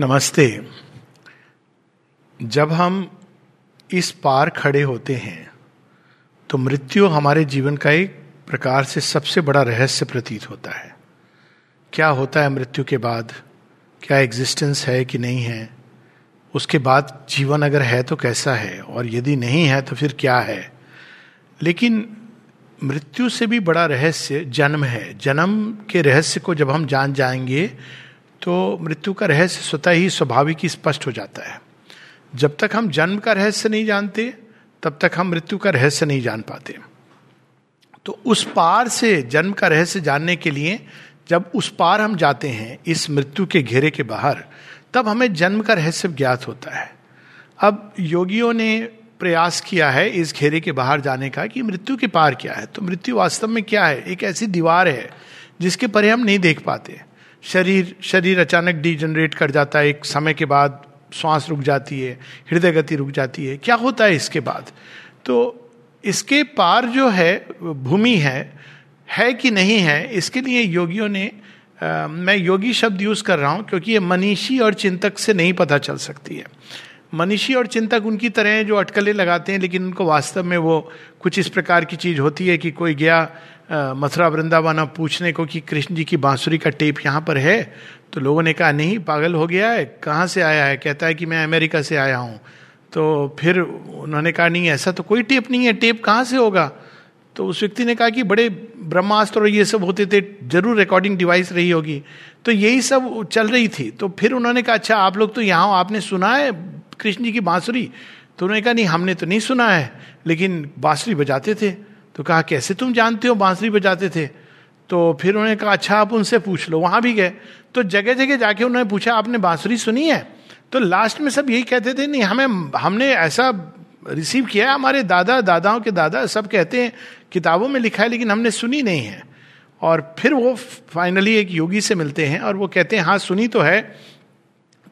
नमस्ते। जब हम इस पार खड़े होते हैं तो मृत्यु हमारे जीवन का एक प्रकार से सबसे बड़ा रहस्य प्रतीत होता है। क्या होता है मृत्यु के बाद? क्या एग्जिस्टेंस है कि नहीं है? उसके बाद जीवन अगर है तो कैसा है? और यदि नहीं है तो फिर क्या है? लेकिन मृत्यु से भी बड़ा रहस्य जन्म है। जन्म के रहस्य को जब हम जान जाएँगे तो मृत्यु का रहस्य स्वतः ही स्वाभाविक ही स्पष्ट हो जाता है। जब तक हम जन्म का रहस्य नहीं जानते, तब तक हम मृत्यु का रहस्य नहीं जान पाते। तो उस पार से जन्म का रहस्य जानने के लिए जब उस पार हम जाते हैं, इस मृत्यु के घेरे के बाहर, तब हमें जन्म का रहस्य ज्ञात होता है। अब योगियों ने प्रयास किया है इस घेरे के बाहर जाने का कि मृत्यु के पार क्या है? तो मृत्यु वास्तव में क्या है? एक ऐसी दीवार है जिसके परे हम नहीं देख पाते। शरीर शरीर अचानक डिजनरेट कर जाता है एक समय के बाद श्वास रुक जाती है हृदय गति रुक जाती है। क्या होता है इसके बाद? तो इसके पार जो है भूमि है है कि नहीं है इसके लिए योगियों ने आ, मैं योगी शब्द यूज़ कर रहा हूँ क्योंकि ये मनीषी और चिंतक से नहीं पता चल सकती है। मनीषी और चिंतक उनकी तरह हैं जो अटकलें लगाते हैं लेकिन उनको वास्तव में वो कुछ इस प्रकार की चीज़ होती है कि कोई गया मथुरा वृंदावन पूछने को कि कृष्ण जी की बांसुरी का टेप यहाँ पर है? तो लोगों ने कहा, नहीं, पागल हो गया है। कहाँ से आया है? कहता है कि मैं अमेरिका से आया हूँ। तो फिर उन्होंने कहा, नहीं, ऐसा तो कोई टेप नहीं है। टेप कहाँ से होगा? तो उस व्यक्ति ने कहा कि बड़े ब्रह्मास्त्र ये सब होते थे, ज़रूर रिकॉर्डिंग डिवाइस रही होगी। तो यही सब चल रही थी। तो फिर उन्होंने कहा अच्छा आप लोग तो यहाँ आपने सुना है कृष्ण जी की बांसुरी? तो उन्होंने कहा, नहीं, हमने तो नहीं सुना है। लेकिन बांसुरी बजाते थे। तो कहा, कैसे तुम जानते हो बांसुरी बजाते थे? तो फिर उन्होंने कहा अच्छा आप उनसे पूछ लो, वहाँ भी गए। तो जगह जगह जाके उन्होंने पूछा, आपने बांसुरी सुनी है? तो लास्ट में सब यही कहते थे, नहीं, हमें, हमने ऐसा रिसीव किया है, हमारे दादा, दादाओं के दादा सब कहते हैं, किताबों में लिखा है, लेकिन हमने सुनी नहीं है। और फिर वो फाइनली एक योगी से मिलते हैं और वो कहते हैं हाँ सुनी तो है।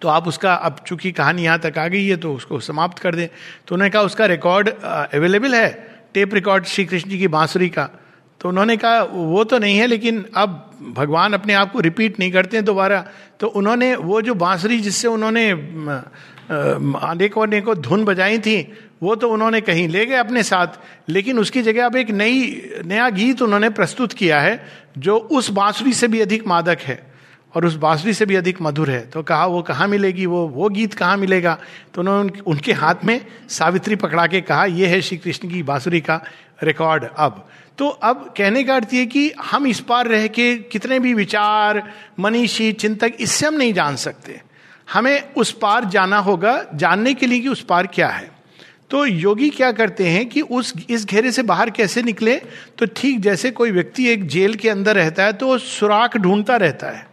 तो आप उसका, अब चूँकि कहानी यहाँ तक आ गई है तो उसको समाप्त कर दें। तो उन्होंने कहा, उसका रिकॉर्ड अवेलेबल है? टेप रिकॉर्ड श्री कृष्ण जी की बांसुरी का। तो उन्होंने कहा, वो तो नहीं है, लेकिन अब भगवान अपने आप को रिपीट नहीं करते दोबारा। तो उन्होंने वो जो बांसुरी जिससे उन्होंने अनेकों अनेकों धुन बजाई थी, वो तो उन्होंने कहीं ले गए अपने साथ। लेकिन उसकी जगह अब एक नई, नया गीत उन्होंने प्रस्तुत किया है, जो उस बांसुरी से भी अधिक मादक है। और उस बांसुरी से भी अधिक मधुर है। तो कहा, वो कहाँ मिलेगी? वो वो गीत कहाँ मिलेगा? तो उन्होंने उनके हाथ में सावित्री पकड़ा के कहा, ये है श्री कृष्ण की बांसुरी का रिकॉर्ड अब। तो अब कहने का अर्थ ये कि हम इस पार रह के कितने भी विचार, मनीषी, चिंतक, इससे हम नहीं जान सकते। हमें उस पार जाना होगा, जानने के लिए कि उस पार क्या है। तो योगी क्या करते हैं कि उस, इस घेरे से बाहर कैसे निकले? तो ठीक जैसे कोई व्यक्ति एक जेल के अंदर रहता है तो सुराख ढूंढता रहता है।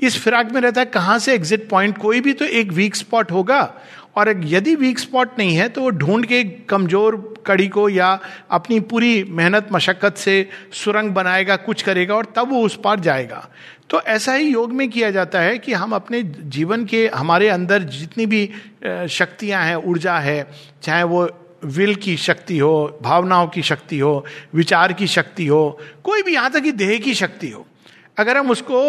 इस फिराक में रहता है, कहाँ से एग्जिट पॉइंट कोई भी तो एक वीक स्पॉट होगा। और यदि वीक स्पॉट नहीं है तो वो ढूंढ के कमज़ोर कड़ी को या अपनी पूरी मेहनत, मशक्कत से सुरंग बनाएगा, कुछ करेगा और तब वो उस पार जाएगा। तो ऐसा ही योग में किया जाता है कि हम अपने जीवन के, हमारे अंदर जितनी भी शक्तियाँ हैं, ऊर्जा है, चाहे वो विल की शक्ति हो, भावनाओं की शक्ति हो, विचार की शक्ति हो, कोई भी यहाँ तक कि देह की शक्ति हो, अगर हम उसको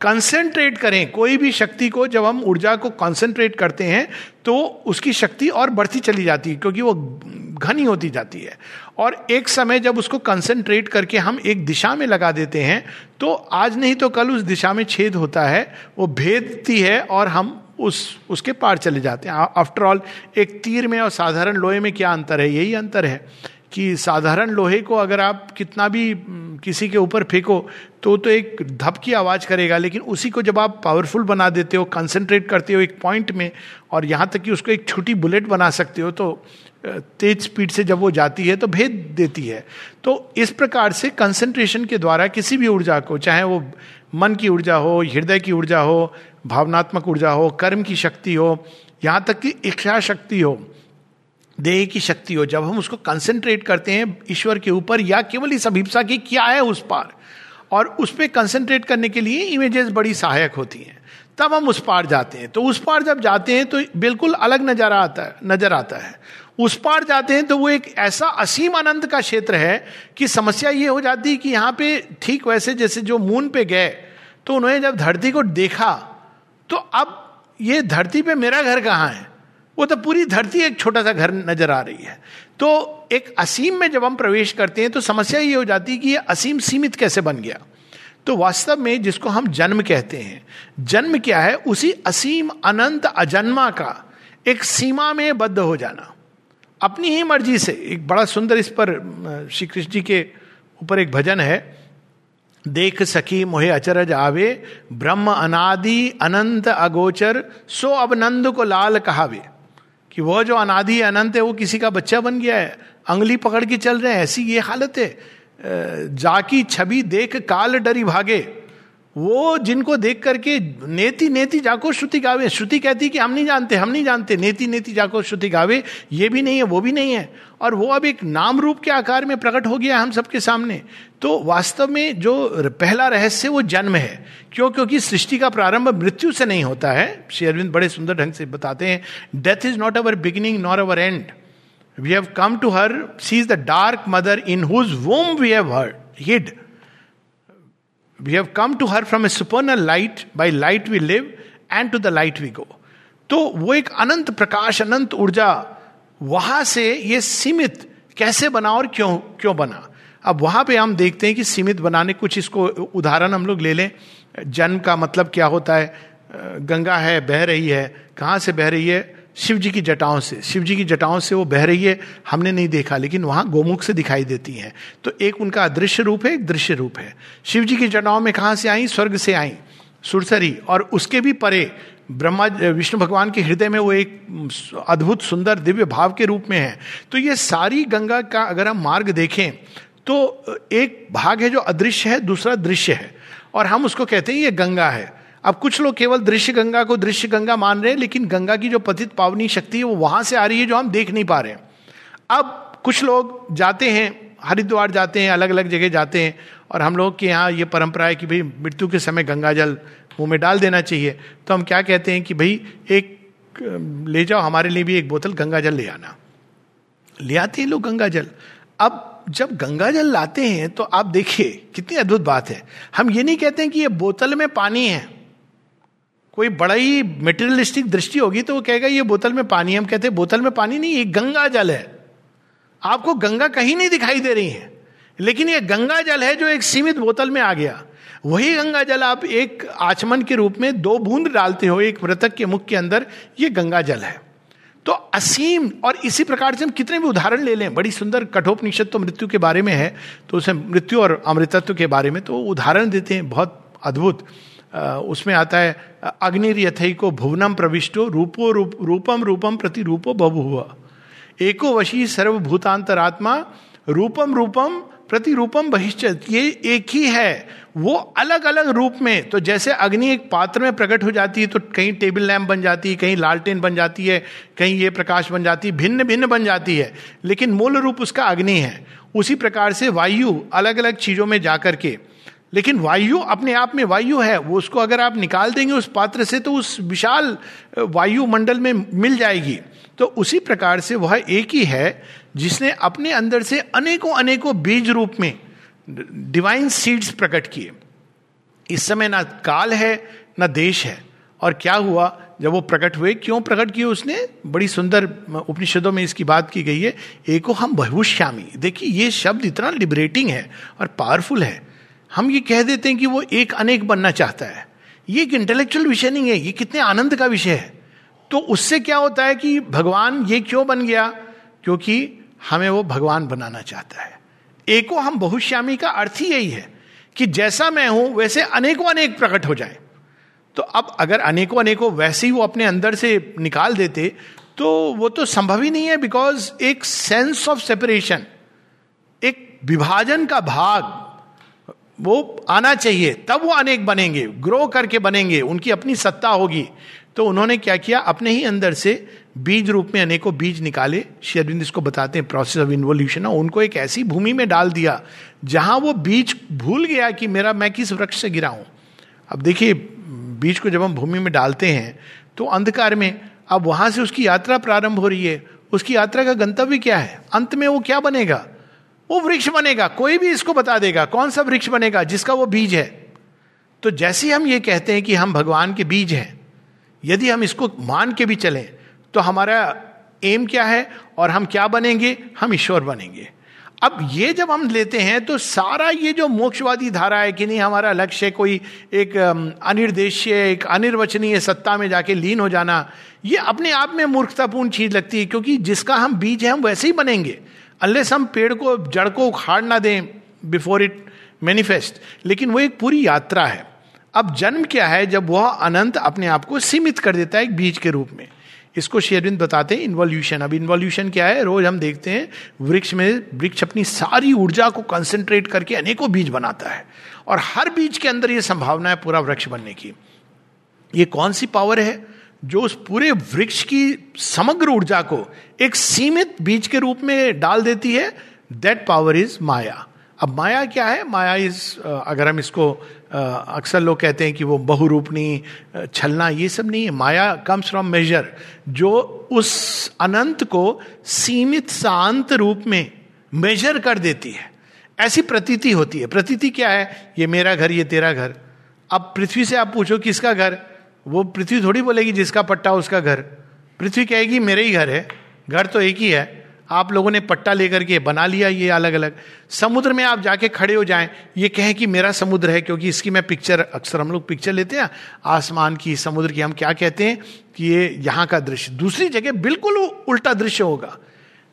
कंसेंट्रेट करें। कोई भी शक्ति को जब हम ऊर्जा को कंसेंट्रेट करते हैं तो उसकी शक्ति और बढ़ती चली जाती है, क्योंकि वो घनी होती जाती है। और एक समय जब उसको कंसेंट्रेट करके हम एक दिशा में लगा देते हैं तो आज नहीं तो कल उस दिशा में छेद होता है, वो भेदती है और हम उस, उसके पार चले जाते हैं। आफ्टर ऑल एक तीर में और साधारण लोहे में क्या अंतर है? यही अंतर है। कि साधारण लोहे को अगर आप कितना भी किसी के ऊपर फेंको तो तो एक धप की आवाज़ करेगा, लेकिन उसी को जब आप पावरफुल बना देते हो कंसंट्रेट करते हो एक पॉइंट में, और यहाँ तक कि उसको एक छोटी बुलेट बना सकते हो तो तेज स्पीड से जब वो जाती है तो भेद देती है। तो इस प्रकार से कंसंट्रेशन के द्वारा किसी भी ऊर्जा को, चाहे वो मन की ऊर्जा हो, हृदय की ऊर्जा हो, भावनात्मक ऊर्जा हो, कर्म की शक्ति हो, यहाँ तक कि इच्छा शक्ति हो देह की शक्ति हो। जब हम उसको कंसेंट्रेट करते हैं ईश्वर के ऊपर या केवल इस अभिप्सा की, क्या है उस पार? और उस पर कंसेंट्रेट करने के लिए इमेजेस बड़ी सहायक होती हैं। तब हम उस पार जाते हैं। तो उस पार जब जाते हैं तो बिल्कुल अलग नज़र आता है, नज़र आता है। उस पार जाते हैं तो वो एक ऐसा असीम आनंद का क्षेत्र है कि समस्या ये हो जाती है कि यहाँ पे ठीक वैसे जैसे जो मून पे गए तो उन्होंने जब धरती को देखा तो अब ये धरती पे मेरा घर कहाँ है? वो तो पूरी धरती एक छोटा सा घर नज़र आ रही है। तो एक असीम में जब हम प्रवेश करते हैं तो समस्या ये हो जाती है कि ये असीम सीमित कैसे बन गया? तो वास्तव में जिसको हम जन्म कहते हैं, जन्म क्या है? उसी असीम अनंत अजन्मा का एक सीमा में बद्ध हो जाना। अपनी ही मर्ज़ी से, एक बड़ा सुंदर इस पर श्री कृष्ण जी के ऊपर एक भजन है, देख सखी मोहे अचरज आवे, ब्रह्म अनादि अनंत अगोचर, सो अब नंद को लाल कहावे। कि वह जो अनादि अनंत है, वो किसी का बच्चा बन गया है। अंगली पकड़ के चल रहे हैं, ऐसी ये हालत है। जाकी छवि देख काल डरी भागे। वो जिनको देख करके नेति नेति जाको श्रुति गावे। श्रुति कहती कि हम नहीं जानते, हम नहीं जानते। नेति नेति जाको श्रुति गावे। ये भी नहीं है, वो भी नहीं है। और वो अब एक नाम रूप के आकार में प्रकट हो गया हम सबके सामने। तो वास्तव में जो पहला रहस्य वो जन्म है। क्यों? क्योंकि सृष्टि का प्रारंभ मृत्यु से नहीं होता है। श्री अरविंद बड़े सुंदर ढंग से बताते हैं death is not our beginning nor our end we have come to her she is the dark mother in whose womb we have heard hid we have come to her from a supernal light by light we live and to the light we go तो वो एक अनंत प्रकाश, अनंत ऊर्जा वहाँ से ये सीमित कैसे बना और क्यों क्यों बना? अब वहाँ पे हम देखते हैं कि सीमित बनाने कुछ इसको उदाहरण हम लोग ले लें। जन्म का मतलब क्या होता है? गंगा है, बह रही है। कहाँ से बह रही है? शिव जी की जटाओं से शिव जी की जटाओं से वो बह रही है, हमने नहीं देखा, लेकिन वहाँ गोमुख से दिखाई देती हैं। तो एक उनका अदृश्य रूप है, एक दृश्य रूप है। शिव जी की जटाओं में कहा से आई? स्वर्ग से आई, सुरसरी। और उसके भी परे ब्रह्मा, विष्णु भगवान के हृदय में वो एक अद्भुत, सुंदर, दिव्य भाव के रूप में है। तो ये सारी गंगा का अगर हम मार्ग देखें तो एक भाग है जो अदृश्य है, दूसरा दृश्य है। और हम उसको कहते हैं, ये गंगा है। अब कुछ लोग केवल दृश्य गंगा को दृश्य गंगा मान रहे हैं, लेकिन गंगा की जो पतित पावनी शक्ति है, वो वहाँ से आ रही है जो हम देख नहीं पा रहे अब कुछ लोग जाते हैं, हरिद्वार जाते हैं अलग अलग जगह जाते हैं, और हम लोग के यहाँ ये परंपरा है कि भाई मृत्यु के समय गंगा जल मुँह में डाल देना चाहिए। तो हम क्या कहते हैं कि भाई, एक, ले जाओ, हमारे लिए भी एक बोतल गंगा जल ले आना। ले आते हैं लोग गंगा जल। अब जब गंगा जल लाते हैं तो आप देखिए, कितनी अद्भुत बात है। हम ये नहीं कहते हैं कि ये बोतल में पानी है। कोई बड़ा ही मेटेरियलिस्टिक दृष्टि होगी तो वो कहेगा, ये बोतल में पानी हम कहते हैं, बोतल में पानी नहीं, ये गंगा जल है। आपको गंगा कहीं नहीं दिखाई दे रही है। लेकिन ये गंगा जल है जो एक सीमित बोतल में आ गया। वही गंगा जल आप एक आचमन के रूप में दो बूंद डालते हो, एक मृतक के मुख के अंदर, ये गंगा जल है। तो असीम और इसी प्रकार से हम कितने भी उदाहरण ले लें, बड़ी सुंदर कठोपनिषद तो मृत्यु के बारे में है तो उसे मृत्यु और अमृतत्व के बारे में तो उदाहरण देते हैं, बहुत अद्भुत। उसमें आता है अग्निर्यथई को भुवनम प्रविष्टो, रूपो रूप, रूपम रूपम प्रति रूपो बभु हुआ। एको वशी सर्वभूतांतरात्मा, रूपम रूपम प्रति रूपम बहिश्चत। ये एक ही है, वो अलग अलग रूप में। तो जैसे अग्नि एक पात्र में प्रकट हो जाती है तो कहीं टेबल लैम्प बन जाती है, कहीं लालटेन बन जाती है, कहीं ये प्रकाश बन जाती है भिन्न भिन्न बन जाती है। लेकिन मूल रूप उसका अग्नि है। उसी प्रकार से वायु अलग अलग चीज़ों में जाकर के लेकिन वायु अपने आप में वायु है, वो उसको अगर आप निकाल देंगे उस पात्र से तो उस विशाल वायुमंडल में मिल जाएगी। तो उसी प्रकार से वह एक ही है, जिसने अपने अंदर से अनेकों अनेकों बीज रूप में डिवाइन सीड्स प्रकट किए। इस समय ना काल है, ना देश है। और क्या हुआ, जब वो प्रकट हुए, क्यों प्रकट किए उसने? बड़ी सुंदर उपनिषदों में इसकी बात की गई है। एको हम बहुश्यामी। देखिए, ये शब्द इतना लिबरेटिंग है और पावरफुल है। हम ये कह देते हैं कि वो एक अनेक बनना चाहता है। ये एक इंटेलेक्चुअल विषय नहीं है, ये कितने आनंद का विषय है। तो उससे क्या होता है कि भगवान ये क्यों बन गया? क्योंकि हमें वो भगवान बनाना चाहता है। एको हम बहुश्यामी का अर्थ ही यही है कि जैसा मैं हूँ, वैसे अनेकों अनेक प्रकट हो जाए। तो अब अगर अनेकों अनेकों वैसे ही वो अपने अंदर से निकाल देते तो वो तो संभव ही नहीं है बिकॉज़ एक सेंस ऑफ़ सेपरेशन एक विभाजन का भाग वो आना चाहिए, तब वो अनेक बनेंगे ग्रो करके बनेंगे, उनकी अपनी सत्ता होगी। तो उन्होंने क्या किया? अपने ही अंदर से बीज रूप में अनेकों बीज निकाले। शेरविंद इसको बताते हैं प्रोसेस ऑफ़ इन्वोल्यूशन उनको एक ऐसी भूमि में डाल दिया, जहाँ वो बीज भूल गया कि मेरा, मैं किस वृक्ष से गिरा हूँ। अब देखिए, बीज को जब हम भूमि में डालते हैं तो अंधकार में, अब वहाँ से उसकी यात्रा प्रारंभ हो रही है। उसकी यात्रा का गंतव्य क्या है? अंत में वो क्या बनेगा? वो वृक्ष बनेगा, कोई भी इसको बता देगा, कौन सा वृक्ष बनेगा, जिसका वो बीज है। तो जैसे हम ये कहते हैं कि हम भगवान के बीज हैं, यदि हम इसको मान के भी चलें तो हमारा एम क्या है और हम क्या बनेंगे? हम ईश्वर बनेंगे। अब ये जब हम लेते हैं तो सारा ये जो मोक्षवादी धारा है कि नहीं, हमारा लक्ष्य कोई एक अनिर्देशीय, एक अनिर्वचनीय सत्ता में जाके लीन हो जाना, ये अपने आप में मूर्खतापूर्ण चीज़ लगती है, क्योंकि जिसका हम बीज है, हम वैसे ही बनेंगे। अल्लेस हम पेड़ को, जड़ को उखाड़ ना दें बिफोर इट मैनिफेस्ट लेकिन वो एक पूरी यात्रा है। अब जन्म क्या है? जब वह अनंत अपने आप को सीमित कर देता है एक बीज के रूप में। इसको शेरविंद बताते हैं इन्वॉल्यूशन अब इन्वॉल्यूशन क्या है? रोज हम देखते हैं, वृक्ष में वृक्ष अपनी सारी ऊर्जा को कंसेंट्रेट करके अनेकों बीज बनाता है। और हर बीज के अंदर ये संभावना है पूरा वृक्ष बनने की। ये कौन सी पावर है? जो उस पूरे वृक्ष की समग्र ऊर्जा को एक सीमित बीज के रूप में डाल देती है दैट पावर इज़ माया अब माया क्या है? माया इज़ अगर हम इसको अक्सर लोग कहते हैं कि वो बहुरूपणी छलना, ये सब नहीं है। माया कम्स फ्रॉम मेजर जो उस अनंत को सीमित शांत रूप में मेजर कर देती है। ऐसी प्रतीति होती है। प्रतीति क्या है? ये मेरा घर, ये तेरा घर। अब पृथ्वी से आप पूछो किसका घर? वो पृथ्वी थोड़ी बोलेगी जिसका पट्टा उसका घर। पृथ्वी कहेगी, मेरे ही घर है, घर तो एक ही है। आप लोगों ने पट्टा लेकर के बना लिया ये अलग अलग समुद्र में आप जाके खड़े हो जाएँ, ये कहें कि मेरा समुद्र है, क्योंकि इसकी मैं पिक्चर अक्सर हम लोग पिक्चर लेते हैं, आसमान की, समुद्र की, हम क्या कहते हैं कि ये यहाँ का दृश्य। दूसरी जगह बिल्कुल उल्टा दृश्य होगा।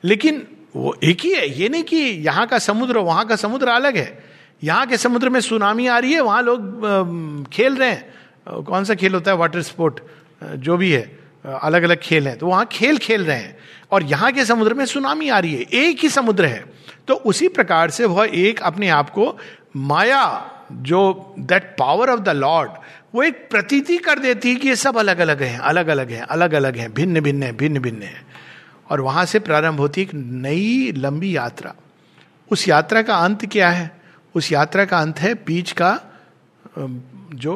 लेकिन वो एक ही है, ये नहीं कि यहाँ का समुद्र, वहाँ का समुद्र अलग है। यहाँ के समुद्र में सुनामी आ रही है, वहाँ लोग खेल रहे हैं। कौन सा खेल होता है? वाटर स्पोर्ट जो भी है अलग अलग खेल हैं। तो वहाँ खेल खेल रहे हैं। और यहाँ के समुद्र में सुनामी आ रही है। एक ही समुद्र है। तो उसी प्रकार से वह एक अपने आप को माया, जो that power of the lord वो एक प्रतीति कर देती है कि ये सब अलग अलग हैं अलग अलग हैं अलग अलग हैं भिन्न भिन्न है भिन्न भिन्न है। और वहाँ से प्रारंभ होती एक नई लंबी यात्रा। उस यात्रा का अंत क्या है? उस यात्रा का अंत है बीज का जो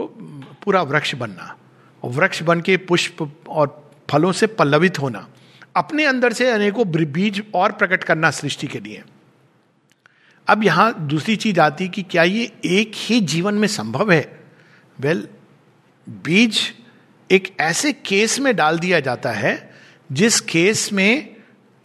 पूरा वृक्ष बनना और वृक्ष बन के पुष्प और फलों से पल्लवित होना अपने अंदर से अनेकों बीज और प्रकट करना सृष्टि के लिए। अब यहाँ दूसरी चीज़ आती कि क्या ये एक ही जीवन में संभव है? वेल well, बीज एक ऐसे केस में डाल दिया जाता है जिस केस में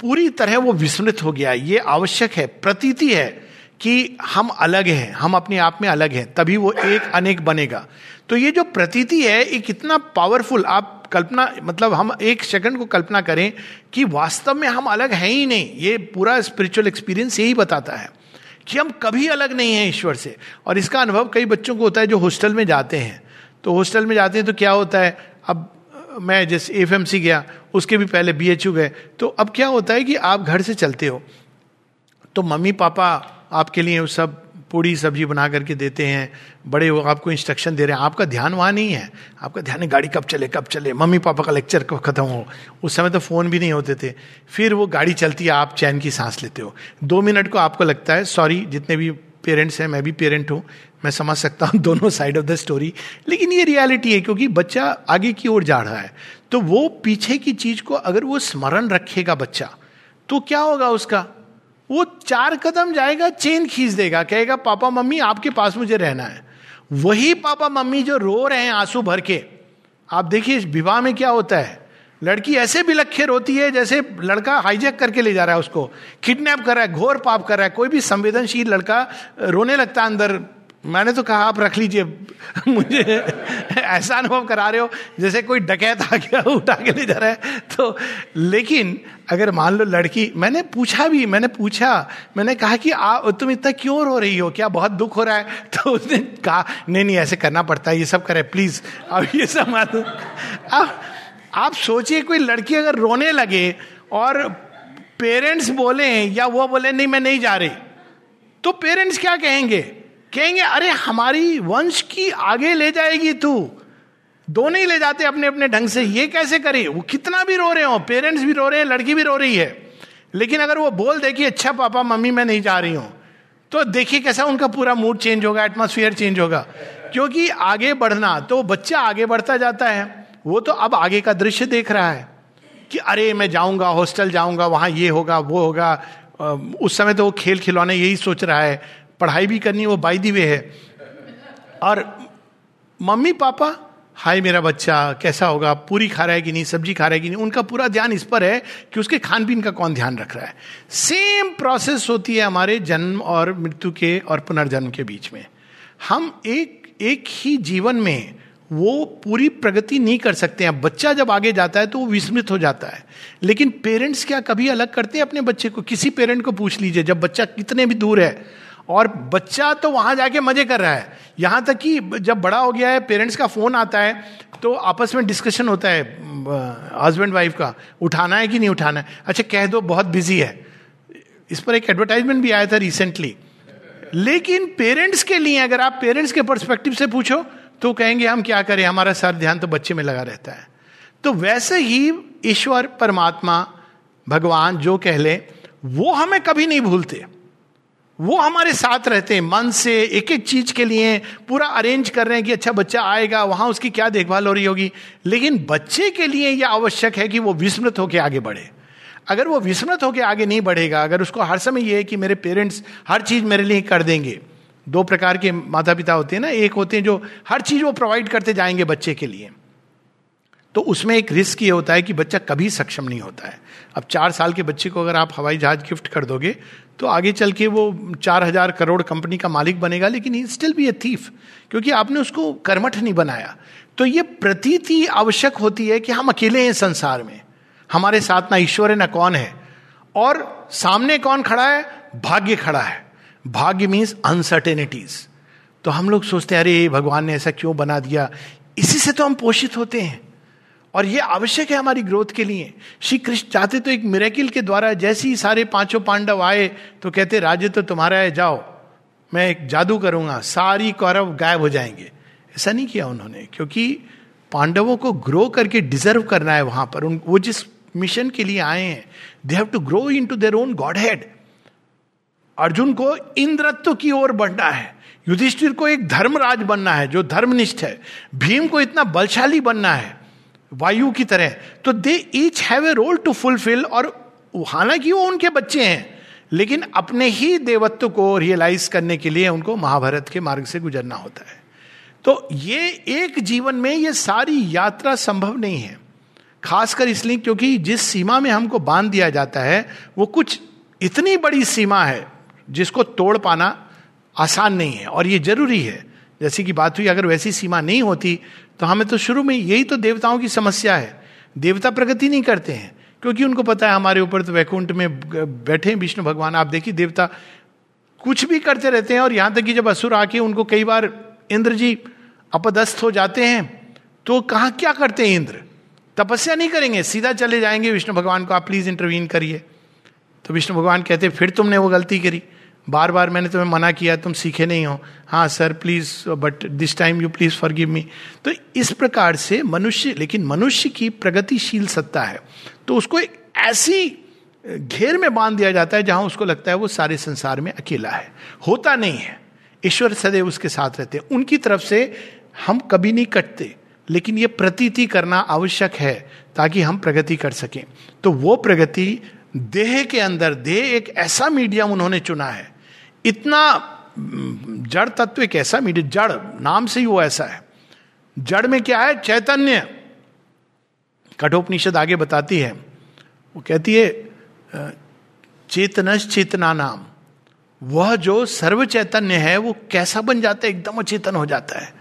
पूरी तरह वो विस्मृत हो गया। ये आवश्यक है प्रतीति है कि हम अलग हैं हम अपने आप में अलग हैं तभी वो एक अनेक बनेगा। तो ये जो प्रतीति है, ये कितना पावरफुल आप कल्पना मतलब हम एक सेकंड को कल्पना करें कि वास्तव में हम अलग हैं ही नहीं, ये पूरा स्पिरिचुअल एक्सपीरियंस यही बताता है कि हम कभी अलग नहीं हैं ईश्वर से। और इसका अनुभव कई बच्चों को होता है जो हॉस्टल में जाते हैं। तो हॉस्टल में जाते हैं तो क्या होता है, अब मैं जैसे एफएमसी गया, उसके भी पहले बीएचयू गए तो अब क्या होता है कि आप घर से चलते हो तो मम्मी पापा आपके लिए सब पूड़ी सब्ज़ी बना करके देते हैं, बड़े वो आपको इंस्ट्रक्शन दे रहे हैं। आपका ध्यान वहाँ नहीं है। आपका ध्यान है, गाड़ी कब चले कब चले, मम्मी पापा का लेक्चर कब खत्म हो? उस समय तो फ़ोन भी नहीं होते थे। फिर वो गाड़ी चलती है, आप चैन की सांस लेते हो। दो मिनट को आपको लगता है सॉरी जितने भी पेरेंट्स हैं, मैं भी पेरेंट हूँ। मैं समझ सकता हूँ दोनों साइड ऑफ़ द स्टोरी लेकिन ये रियलिटी है, क्योंकि बच्चा आगे की ओर जा रहा है। तो वो पीछे की चीज़ को अगर वो स्मरण रखेगा बच्चा तो क्या होगा उसका? वो चार कदम जाएगा चेन खींच देगा, कहेगा, पापा, मम्मी, आपके पास मुझे रहना है। वही पापा, मम्मी जो रो रहे हैं आँसू भर के, आप देखिए, विवाह में क्या होता है? लड़की ऐसे भी लखे रोती है, जैसे लड़का हाईजेक करके ले जा रहा है उसको किडनैप कर रहा है, घोर पाप कर रहा है, कोई भी संवेदनशील लड़का रोने लगता है अंदर मैंने तो कहा आप रख लीजिए। मुझे ऐसा अनुभव करा रहे हो जैसे कोई डकैत आ गया उठा के ले जा रहा है। तो लेकिन अगर मान लो लड़की मैंने पूछा भी मैंने पूछा मैंने कहा कि आ, तुम इतना क्यों रो रही हो? क्या बहुत दुख हो रहा है? तो उसने कहा नहीं नहीं ऐसे करना पड़ता है ये सब करे प्लीज़ अब ये सब मान अब आप सोचिए कोई लड़की अगर रोने लगे और पेरेंट्स बोले या वो बोले नहीं मैं नहीं जा रही। तो पेरेंट्स क्या कहेंगे? कहेंगे, अरे, हमारी वंश की आगे ले जाएगी तू। दोनों ही ले जाते अपने अपने ढंग से। ये कैसे करे? वो कितना भी रो रहे हो, पेरेंट्स भी रो रहे हैं, लड़की भी रो रही है। लेकिन अगर वो बोल दे कि अच्छा पापा, मम्मी, मैं नहीं जा रही हूँ तो देखिए कैसा उनका पूरा मूड चेंज होगा एटमोसफियर चेंज होगा। क्योंकि आगे बढ़ना तो बच्चा आगे बढ़ता जाता है। वो तो अब आगे का दृश्य देख रहा है कि, अरे, मैं जाऊँगा हॉस्टल जाऊँगा, वहाँ ये होगा, वो होगा। उस समय तो वो खेल खिलौने यही सोच रहा है। पढ़ाई भी करनी वो बाई दी वे है। और मम्मी पापा, हाय मेरा बच्चा, कैसा होगा? पूरी खा रहा है कि नहीं? सब्ज़ी खा रहा है कि नहीं? उनका पूरा ध्यान इस पर है कि उसके खान पीन का कौन ध्यान रख रहा है। सेम प्रोसेस होती है हमारे जन्म और मृत्यु के और पुनर्जन्म के बीच में। हम एक एक ही जीवन में वो पूरी प्रगति नहीं कर सकते हैं। बच्चा जब आगे जाता है तो वो विस्मृत हो जाता है। लेकिन पेरेंट्स क्या कभी अलग करते हैं अपने बच्चे को? किसी पेरेंट को पूछ लीजिए, जब बच्चा कितने भी दूर है और बच्चा तो वहाँ जाके मज़े कर रहा है। यहाँ तक कि जब बड़ा हो गया है पेरेंट्स का फ़ोन आता है तो आपस में डिस्कशन होता है हस्बैंड वाइफ का, उठाना है कि नहीं उठाना है? अच्छा कह दो, बहुत बिज़ी है। इस पर एक एडवर्टाइजमेंट भी आया था रिसेंटली लेकिन पेरेंट्स के लिए, अगर आप पेरेंट्स के परस्पेक्टिव से पूछो तो कहेंगे, हम क्या करें? हमारा सर ध्यान तो बच्चे में लगा रहता है। तो वैसे ही ईश्वर, परमात्मा, भगवान, जो कह ले, वो हमें कभी नहीं भूलते। वो हमारे साथ रहते हैं, मन से एक एक चीज़ के लिए पूरा अरेंज कर रहे हैं कि अच्छा बच्चा आएगा, वहाँ उसकी क्या देखभाल हो रही होगी। लेकिन बच्चे के लिए यह आवश्यक है कि वो विस्मृत होकर आगे बढ़े। अगर वो विस्मृत होकर आगे नहीं बढ़ेगा, अगर उसको हर समय यह है कि मेरे पेरेंट्स हर चीज़ मेरे लिए कर देंगे। दो प्रकार के माता पिता होते हैं ना, एक होते हैं जो हर चीज़ वो प्रोवाइड करते जाएँगे बच्चे के लिए। तो उसमें एक रिस्क ये होता है कि बच्चा कभी सक्षम नहीं होता है। अब चार साल के बच्चे को अगर आप हवाई जहाज़ गिफ्ट कर दोगे तो आगे चल के वो चार हज़ार करोड़ कंपनी का मालिक बनेगा, लेकिन he still be a thief क्योंकि आपने उसको कर्मठ नहीं बनाया। तो ये प्रतीति आवश्यक होती है कि हम अकेले हैं संसार में। हमारे साथ ना ईश्वर है, ना कौन है। और सामने कौन खड़ा है? भाग्य खड़ा है। भाग्य मीन्स अनसर्टेनिटीज तो हम लोग सोचते हैं, अरे, भगवान ने ऐसा क्यों बना दिया? इसी से तो हम पोषित होते हैं। और ये आवश्यक है हमारी ग्रोथ के लिए। श्री कृष्ण चाहते तो एक मिरेकिल के द्वारा जैसे ही सारे पाँचों पांडव आए तो कहते राज्य तो तुम्हारा है जाओ। मैं एक जादू करूँगा। सारी कौरव गायब हो जाएँगे। ऐसा नहीं किया उन्होंने, क्योंकि पांडवों को ग्रो करके डिजर्व करना है वहाँ पर। उन, वो जिस मिशन के लिए आए हैं they have to grow into their own godhead Arjun को इंद्रत्व की ओर बढ़ना है। युधिष्ठिर को एक धर्मराज बनना है, जो धर्मनिष्ठ है। भीम को इतना बलशाली बनना है। वायु की तरह। तो they each have a role to fulfil और हालाँकि वो उनके बच्चे हैं, लेकिन अपने ही देवत्व को रियलाइज़ करने के लिए उनको महाभारत के मार्ग से गुजरना होता है। तो ये एक जीवन में ये सारी यात्रा संभव नहीं है, खासकर इसलिए क्योंकि जिस सीमा में हमको बाँध दिया जाता है, वो कुछ इतनी बड़ी सीमा है जिसको तोड़ पाना आसान नहीं है और ये ज़रूरी है। जैसी कि बात हुई, अगर वैसी सीमा नहीं होती तो हमें तो शुरू में यही तो देवताओं की समस्या है। देवता प्रगति नहीं करते हैं, क्योंकि उनको पता है हमारे ऊपर तो वैकुंठ में बैठे विष्णु भगवान। आप देखिए, देवता कुछ भी करते रहते हैं और यहाँ तक कि जब असुर आके उनको कई बार इंद्र जी अपदस्थ हो जाते हैं तो कहा क्या करते हैं इंद्र? तपस्या नहीं करेंगे, सीधा चले जाएँगे, विष्णु भगवान को आप प्लीज़ इंटरवीन करिए। तो विष्णु भगवान कहते फिर तुमने वो गलती करी। बार बार मैंने तुम्हें मना किया, तुम सीखे नहीं हो। हाँ sir please but this time you please forgive me तो इस प्रकार से मनुष्य, लेकिन मनुष्य की प्रगतिशील सत्ता है। तो उसको एक ऐसी घेर में बाँध दिया जाता है जहाँ उसको लगता है वो सारे संसार में अकेला है। होता नहीं है। ईश्वर सदैव उसके साथ रहते हैं। उनकी तरफ़ से हम कभी नहीं कटते, लेकिन ये प्रतीति करना आवश्यक है ताकि हम प्रगति कर सकें। तो वो प्रगति देह के अंदर, देह एक ऐसा मीडियम उन्होंने चुना है इतना जड़ तत्व एक ऐसा मीडियम जड़, नाम से ही वो ऐसा है। जड़ में क्या है? चैतन्य। कठोपनिषद आगे बताती है। वो कहती है चेतनश चेतना नाम। वह जो सर्व चैतन्य है, वो कैसा बन जाता है? एकदम अचेतन हो जाता है।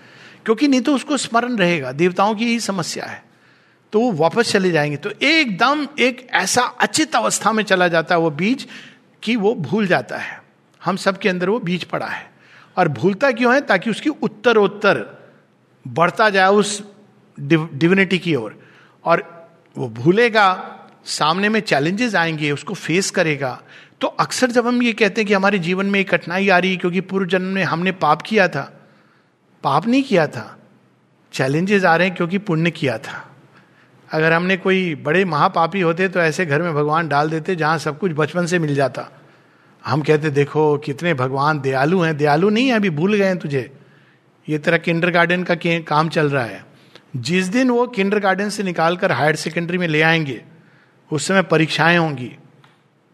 क्योंकि नहीं तो उसको स्मरण रहेगा। देवताओं की यही समस्या है। तो वो वापस चले जाएँगे। तो एकदम एक ऐसा अचित अवस्था में चला जाता है वो बीज कि वो भूल जाता है। हम सबके अंदर वो बीज पड़ा है। और भूलता क्यों है? ताकि उसकी उत्तरोत्तर बढ़ता जाए उस डिविनिटी की ओर। और, और वो भूलेगा सामने में चैलेंजेस आएँगे उसको फेस करेगा। तो अक्सर जब हम ये कहते हैं कि हमारे जीवन में एक कठिनाई आ रही है क्योंकि पूर्व जन्म में हमने पाप किया था। पाप नहीं किया था। चैलेंजेस आ रहे हैं क्योंकि पुण्य किया था। अगर हमने कोई बड़े महापापी होते तो ऐसे घर में भगवान डाल देते जहाँ सब कुछ बचपन से मिल जाता। हम कहते, देखो, कितने भगवान दयालु हैं। दयालु नहीं है, अभी भूल गए हैं तुझे। ये तेरा किंडर गार्डन का, काम चल रहा है। जिस दिन वो किंडर गार्डन से निकाल कर हायर सेकेंडरी में ले आएँगे, उस समय परीक्षाएँ होंगी।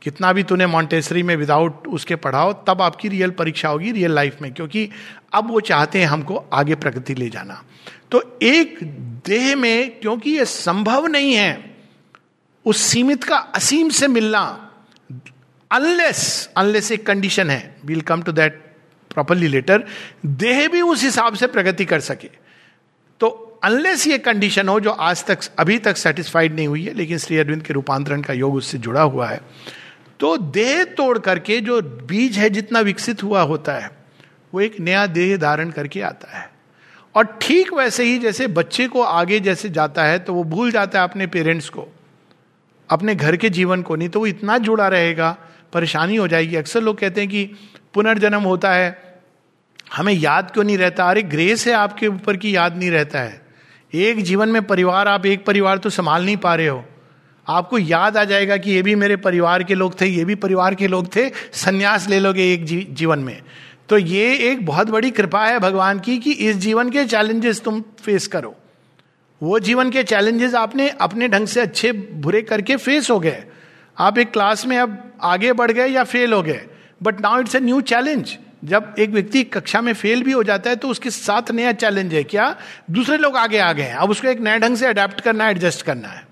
कितना भी तूने मॉन्टेसरी में विदाउट उसके पढ़ाओ, तब आपकी रियल परीक्षा होगी रियल लाइफ में, क्योंकि अब वो चाहते हैं हमको आगे प्रगति ले जाना। तो एक देह में, क्योंकि ये संभव नहीं है, उस सीमित का असीम से मिलना अनलेस अनलेस एक कंडीशन है will come to that properly later देह भी उस हिसाब से प्रगति कर सके। तो अनलेस ये कंडीशन हो जो आज तक, अभी तक सेटिस्फाइड नहीं हुई है, लेकिन श्री अरविंद के रूपांतरण का योग उससे जुड़ा हुआ है तो देह तोड़ करके जो बीज है जितना विकसित हुआ होता है, वो एक नया देह धारण करके आता है। और ठीक वैसे ही जैसे बच्चे को आगे जैसे जाता है तो वो भूल जाता है अपने पेरेंट्स को, अपने घर के जीवन को नहीं तो वो इतना जुड़ा रहेगा परेशानी हो जाएगी। अक्सर लोग कहते हैं कि पुनर्जन्म होता है हमें याद क्यों नहीं रहता? अरे ग्रेस है आपके ऊपर की याद नहीं रहता है। एक जीवन में परिवार आप एक परिवार तो संभाल नहीं पा रहे हो। आपको याद आ जाएगा कि ये भी मेरे परिवार के लोग थे ये भी परिवार के लोग थे संन्यास ले लोगे एक जी, जीवन में। तो ये एक बहुत बड़ी कृपा है भगवान की कि इस जीवन के चैलेंजेस तुम फेस करो। वो जीवन के चैलेंजेस आपने अपने ढंग से अच्छे बुरे करके फेस हो गए। आप एक क्लास में अब आगे बढ़ गए या फेल हो गए. But now it's a new challenge जब एक व्यक्ति कक्षा में फेल भी हो जाता है तो उसके साथ नया चैलेंज है. क्या? दूसरे लोग आगे आ गए हैं. अब उसको एक नए ढंग से अडेप्ट करना है एडजस्ट करना है.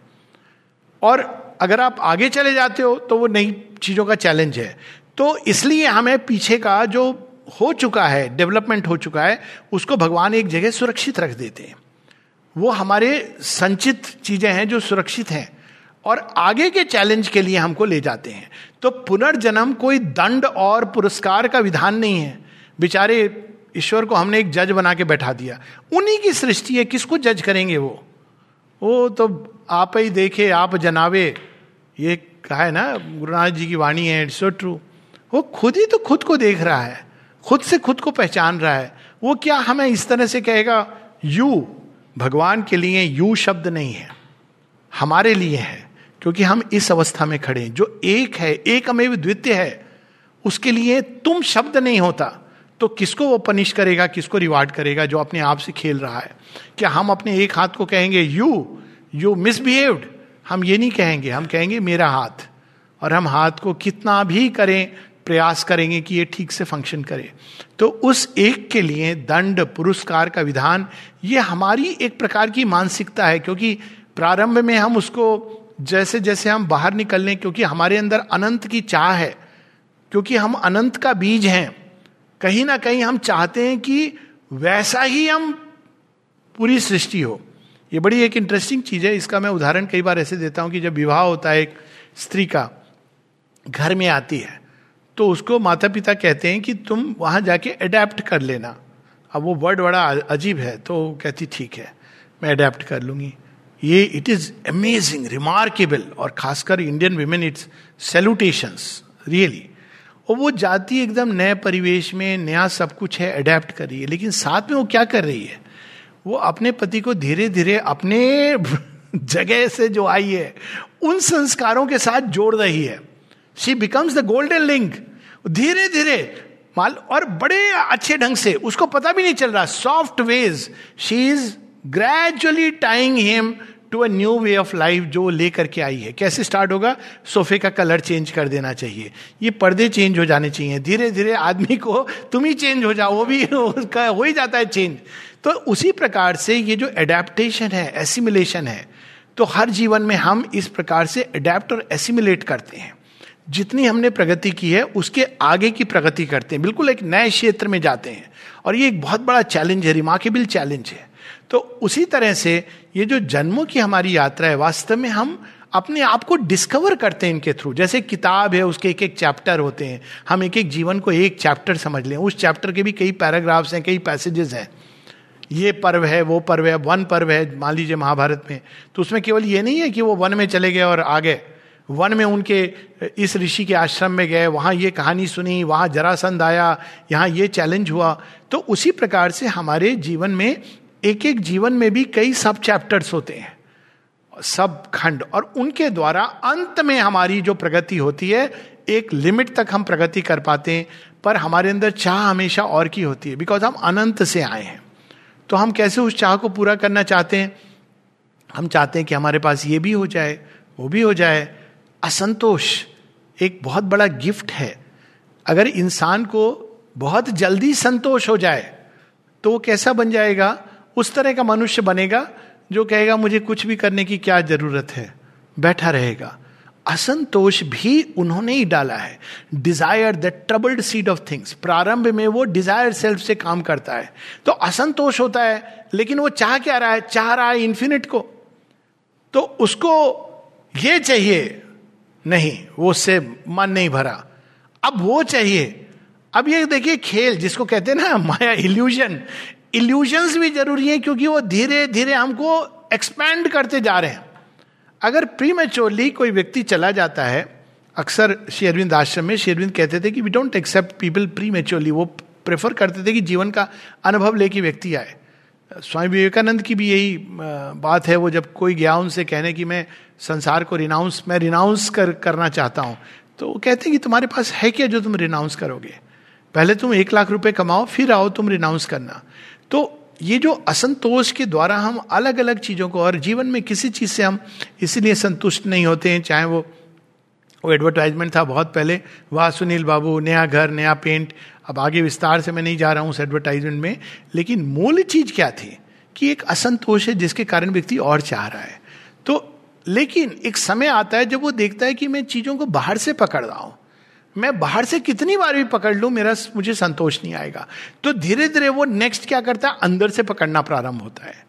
और अगर आप आगे चले जाते हो तो वो नई चीज़ों का चैलेंज है. तो इसलिए हमें पीछे का जो हो चुका है डेवलपमेंट हो चुका है, उसको भगवान एक जगह सुरक्षित रख देते हैं. वो हमारे संचित चीज़ें हैं जो सुरक्षित हैं. और आगे के चैलेंज के लिए हमको ले जाते हैं। तो पुनर्जन्म कोई दंड और पुरस्कार का विधान नहीं है। बेचारे, ईश्वर को हमने एक जज बना के बैठा दिया। उन्हीं की सृष्टि है, किसको जज करेंगे वो? वो तो आप ही देखे, आप जनावे। ये कहा है ना गुरुनाथ जी की वाणी है इट्स सो ट्रू वो खुद ही तो खुद को देख रहा है। खुद से खुद को पहचान रहा है। वो क्या हमें इस तरह से कहेगा, यू, भगवान के लिए यू शब्द नहीं है। हमारे लिए है। क्योंकि हम इस अवस्था में खड़े हैं। जो एक है, एक अमेव द्वितीय है, उसके लिए तुम शब्द नहीं होता। तो किसको वो पनिश करेगा, किसको रिवार्ड करेगा जो अपने आप से खेल रहा है? क्या हम अपने एक हाथ को कहेंगे यू यू मिसबिहेव्ड हम ये नहीं कहेंगे। हम कहेंगे, मेरा हाथ। और हम हाथ को कितना भी करें, प्रयास करेंगे कि ये ठीक से फ़ंक्शन करे। तो उस एक के लिए दंड, पुरस्कार का विधान, ये हमारी एक प्रकार की मानसिकता है। क्योंकि प्रारंभ में हम उसको जैसे जैसे हम बाहर निकलने, क्योंकि हमारे अंदर अनंत की चाह है, क्योंकि हम अनंत का बीज हैं, कहीं ना कहीं हम चाहते हैं कि वैसा ही हम पूरी सृष्टि हो। ये बड़ी एक इंटरेस्टिंग चीज़ है। इसका मैं उदाहरण कई बार ऐसे देता हूँ कि जब विवाह होता है, एक स्त्री का घर में आती है तो उसको माता पिता कहते हैं कि तुम वहाँ जाके अडेप्ट कर लेना। अब वो वर्ड बड़ा अजीब है तो कहती, ठीक है, मैं अडेप्ट कर लूँगी। ये इट इज़ अमेजिंग रिमार्केबल और खासकर Indian women it's salutations really और वो जाती एकदम नए परिवेश में, नया सब कुछ है अडेप्ट कर रही है। लेकिन साथ में वो क्या कर रही है? वो अपने पति को धीरे धीरे अपने जगह से जो आई है, उन संस्कारों के साथ जोड़ रही है। She becomes the golden link धीरे धीरे माल, और बड़े अच्छे ढंग से, उसको पता भी नहीं चल रहा soft ways she is gradually tying him to a new way of life जो लेकर के आई है। कैसे स्टार्ट होगा? सोफे का कलर चेंज कर देना चाहिए। ये पर्दे चेंज हो जाने चाहिए। धीरे धीरे आदमी को तुम ही चेंज हो जाओ, वो भी उसका हो ही जाता है चेंज तो उसी प्रकार से ये जो एडेप्टेशन है एसिमिलेशन है तो हर जीवन में हम इस प्रकार से अडेप्ट और एसिमिलेट करते हैं। जितनी हमने प्रगति की है, उसके आगे की प्रगति करते हैं। बिल्कुल एक नए क्षेत्र में जाते हैं। और ये एक बहुत बड़ा चैलेंज है रिमार्केबल चैलेंज है। तो उसी तरह से ये जो जन्मों की हमारी यात्रा है, वास्तव में हम अपने आप को डिस्कवर करते हैं इनके थ्रू जैसे किताब है, उसके एक एक चैप्टर होते हैं। हम एक एक जीवन को एक चैप्टर समझ लें। उस चैप्टर के भी कई पैराग्राफ्स हैं, कई पैसेजेस हैं। ये पर्व है, वो पर्व है, वन पर्व है, मान लीजिए महाभारत में। तो उसमें केवल ये नहीं है कि वो वन में चले गए और आ गए वन में उनके इस ऋषि के आश्रम में गए, वहाँ ये कहानी सुनी, वहाँ जरासंध आया, यहाँ ये चैलेंज हुआ। तो उसी प्रकार से हमारे जीवन में एक एक जीवन में भी कई सब चैप्टर्स होते हैं। सब खंड। और उनके द्वारा अंत में हमारी जो प्रगति होती है, एक लिमिट तक हम प्रगति कर पाते हैं, पर हमारे अंदर चाह हमेशा और की होती है बिकॉज़ हम अनंत से आए हैं। तो हम कैसे उस चाह को पूरा करना चाहते हैं? हम चाहते हैं कि हमारे पास ये भी हो जाए, वो भी हो जाए। असंतोष एक बहुत बड़ा गिफ्ट है। अगर इंसान को बहुत जल्दी संतोष हो जाए तो वो कैसा बन जाएगा? उस तरह का मनुष्य बनेगा जो कहेगा, मुझे कुछ भी करने की क्या ज़रूरत है? बैठा रहेगा। असंतोष भी उन्होंने ही डाला है। Desire the troubled seed of things प्रारंभ में वो डिज़ायर सेल्फ से काम करता है। तो असंतोष होता है, लेकिन वो चाह क्या रहा है? चाह रहा है इंफिनिट को। तो उसको ये चाहिए, नहीं, वो उससे मन नहीं भरा। अब वो चाहिए। अब ये देखिए, खेल, जिसको कहते हैं ना, माया इल्यूजन इल्यूजन्स भी ज़रूरी है क्योंकि वो धीरे धीरे हमको एक्सपैंड करते जा रहे हैं। अगर प्री मेच्योरली कोई व्यक्ति चला जाता है, अक्सर शेरविंद आश्रम में शेरविंद कहते थे कि we don't accept people pre वो प्रेफर करते थे कि जीवन का अनुभव लेके व्यक्ति आए। स्वामी विवेकानंद की भी यही बात है, वो जब कोई गया उनसे कहने की मैं संसार को रिनाउंस मैं रिनाउंस कर, करना चाहता हूँ। तो वो कहते हैं कि तुम्हारे पास है क्या जो तुम रिनाउंस करोगे? पहले तुम एक लाख रुपए कमाओ, फिर आओ तुम रिनाउंस करना। तो ये जो असंतोष के द्वारा हम अलग अलग चीज़ों को, और जीवन में किसी चीज़ से हम इसीलिए संतुष्ट नहीं होते हैं, चाहे वो वो एडवर्टाइजमेंट था बहुत पहले, वाह सुनील बाबू, नया घर, नया पेंट अब आगे विस्तार से मैं नहीं जा रहा हूँ उस एडवर्टाइजमेंट में, लेकिन मूल चीज़ क्या थी? कि एक असंतोष है जिसके कारण व्यक्ति और चाह रहा है। तो लेकिन एक समय आता है जब वो देखता है कि मैं चीज़ों को बाहर से पकड़ रहा हूँ। मैं बाहर से कितनी बार भी पकड़ लू, मेरा मुझे संतोष नहीं आएगा। तो धीरे धीरे वो नेक्स्ट क्या करता है? अंदर से पकड़ना प्रारंभ होता है।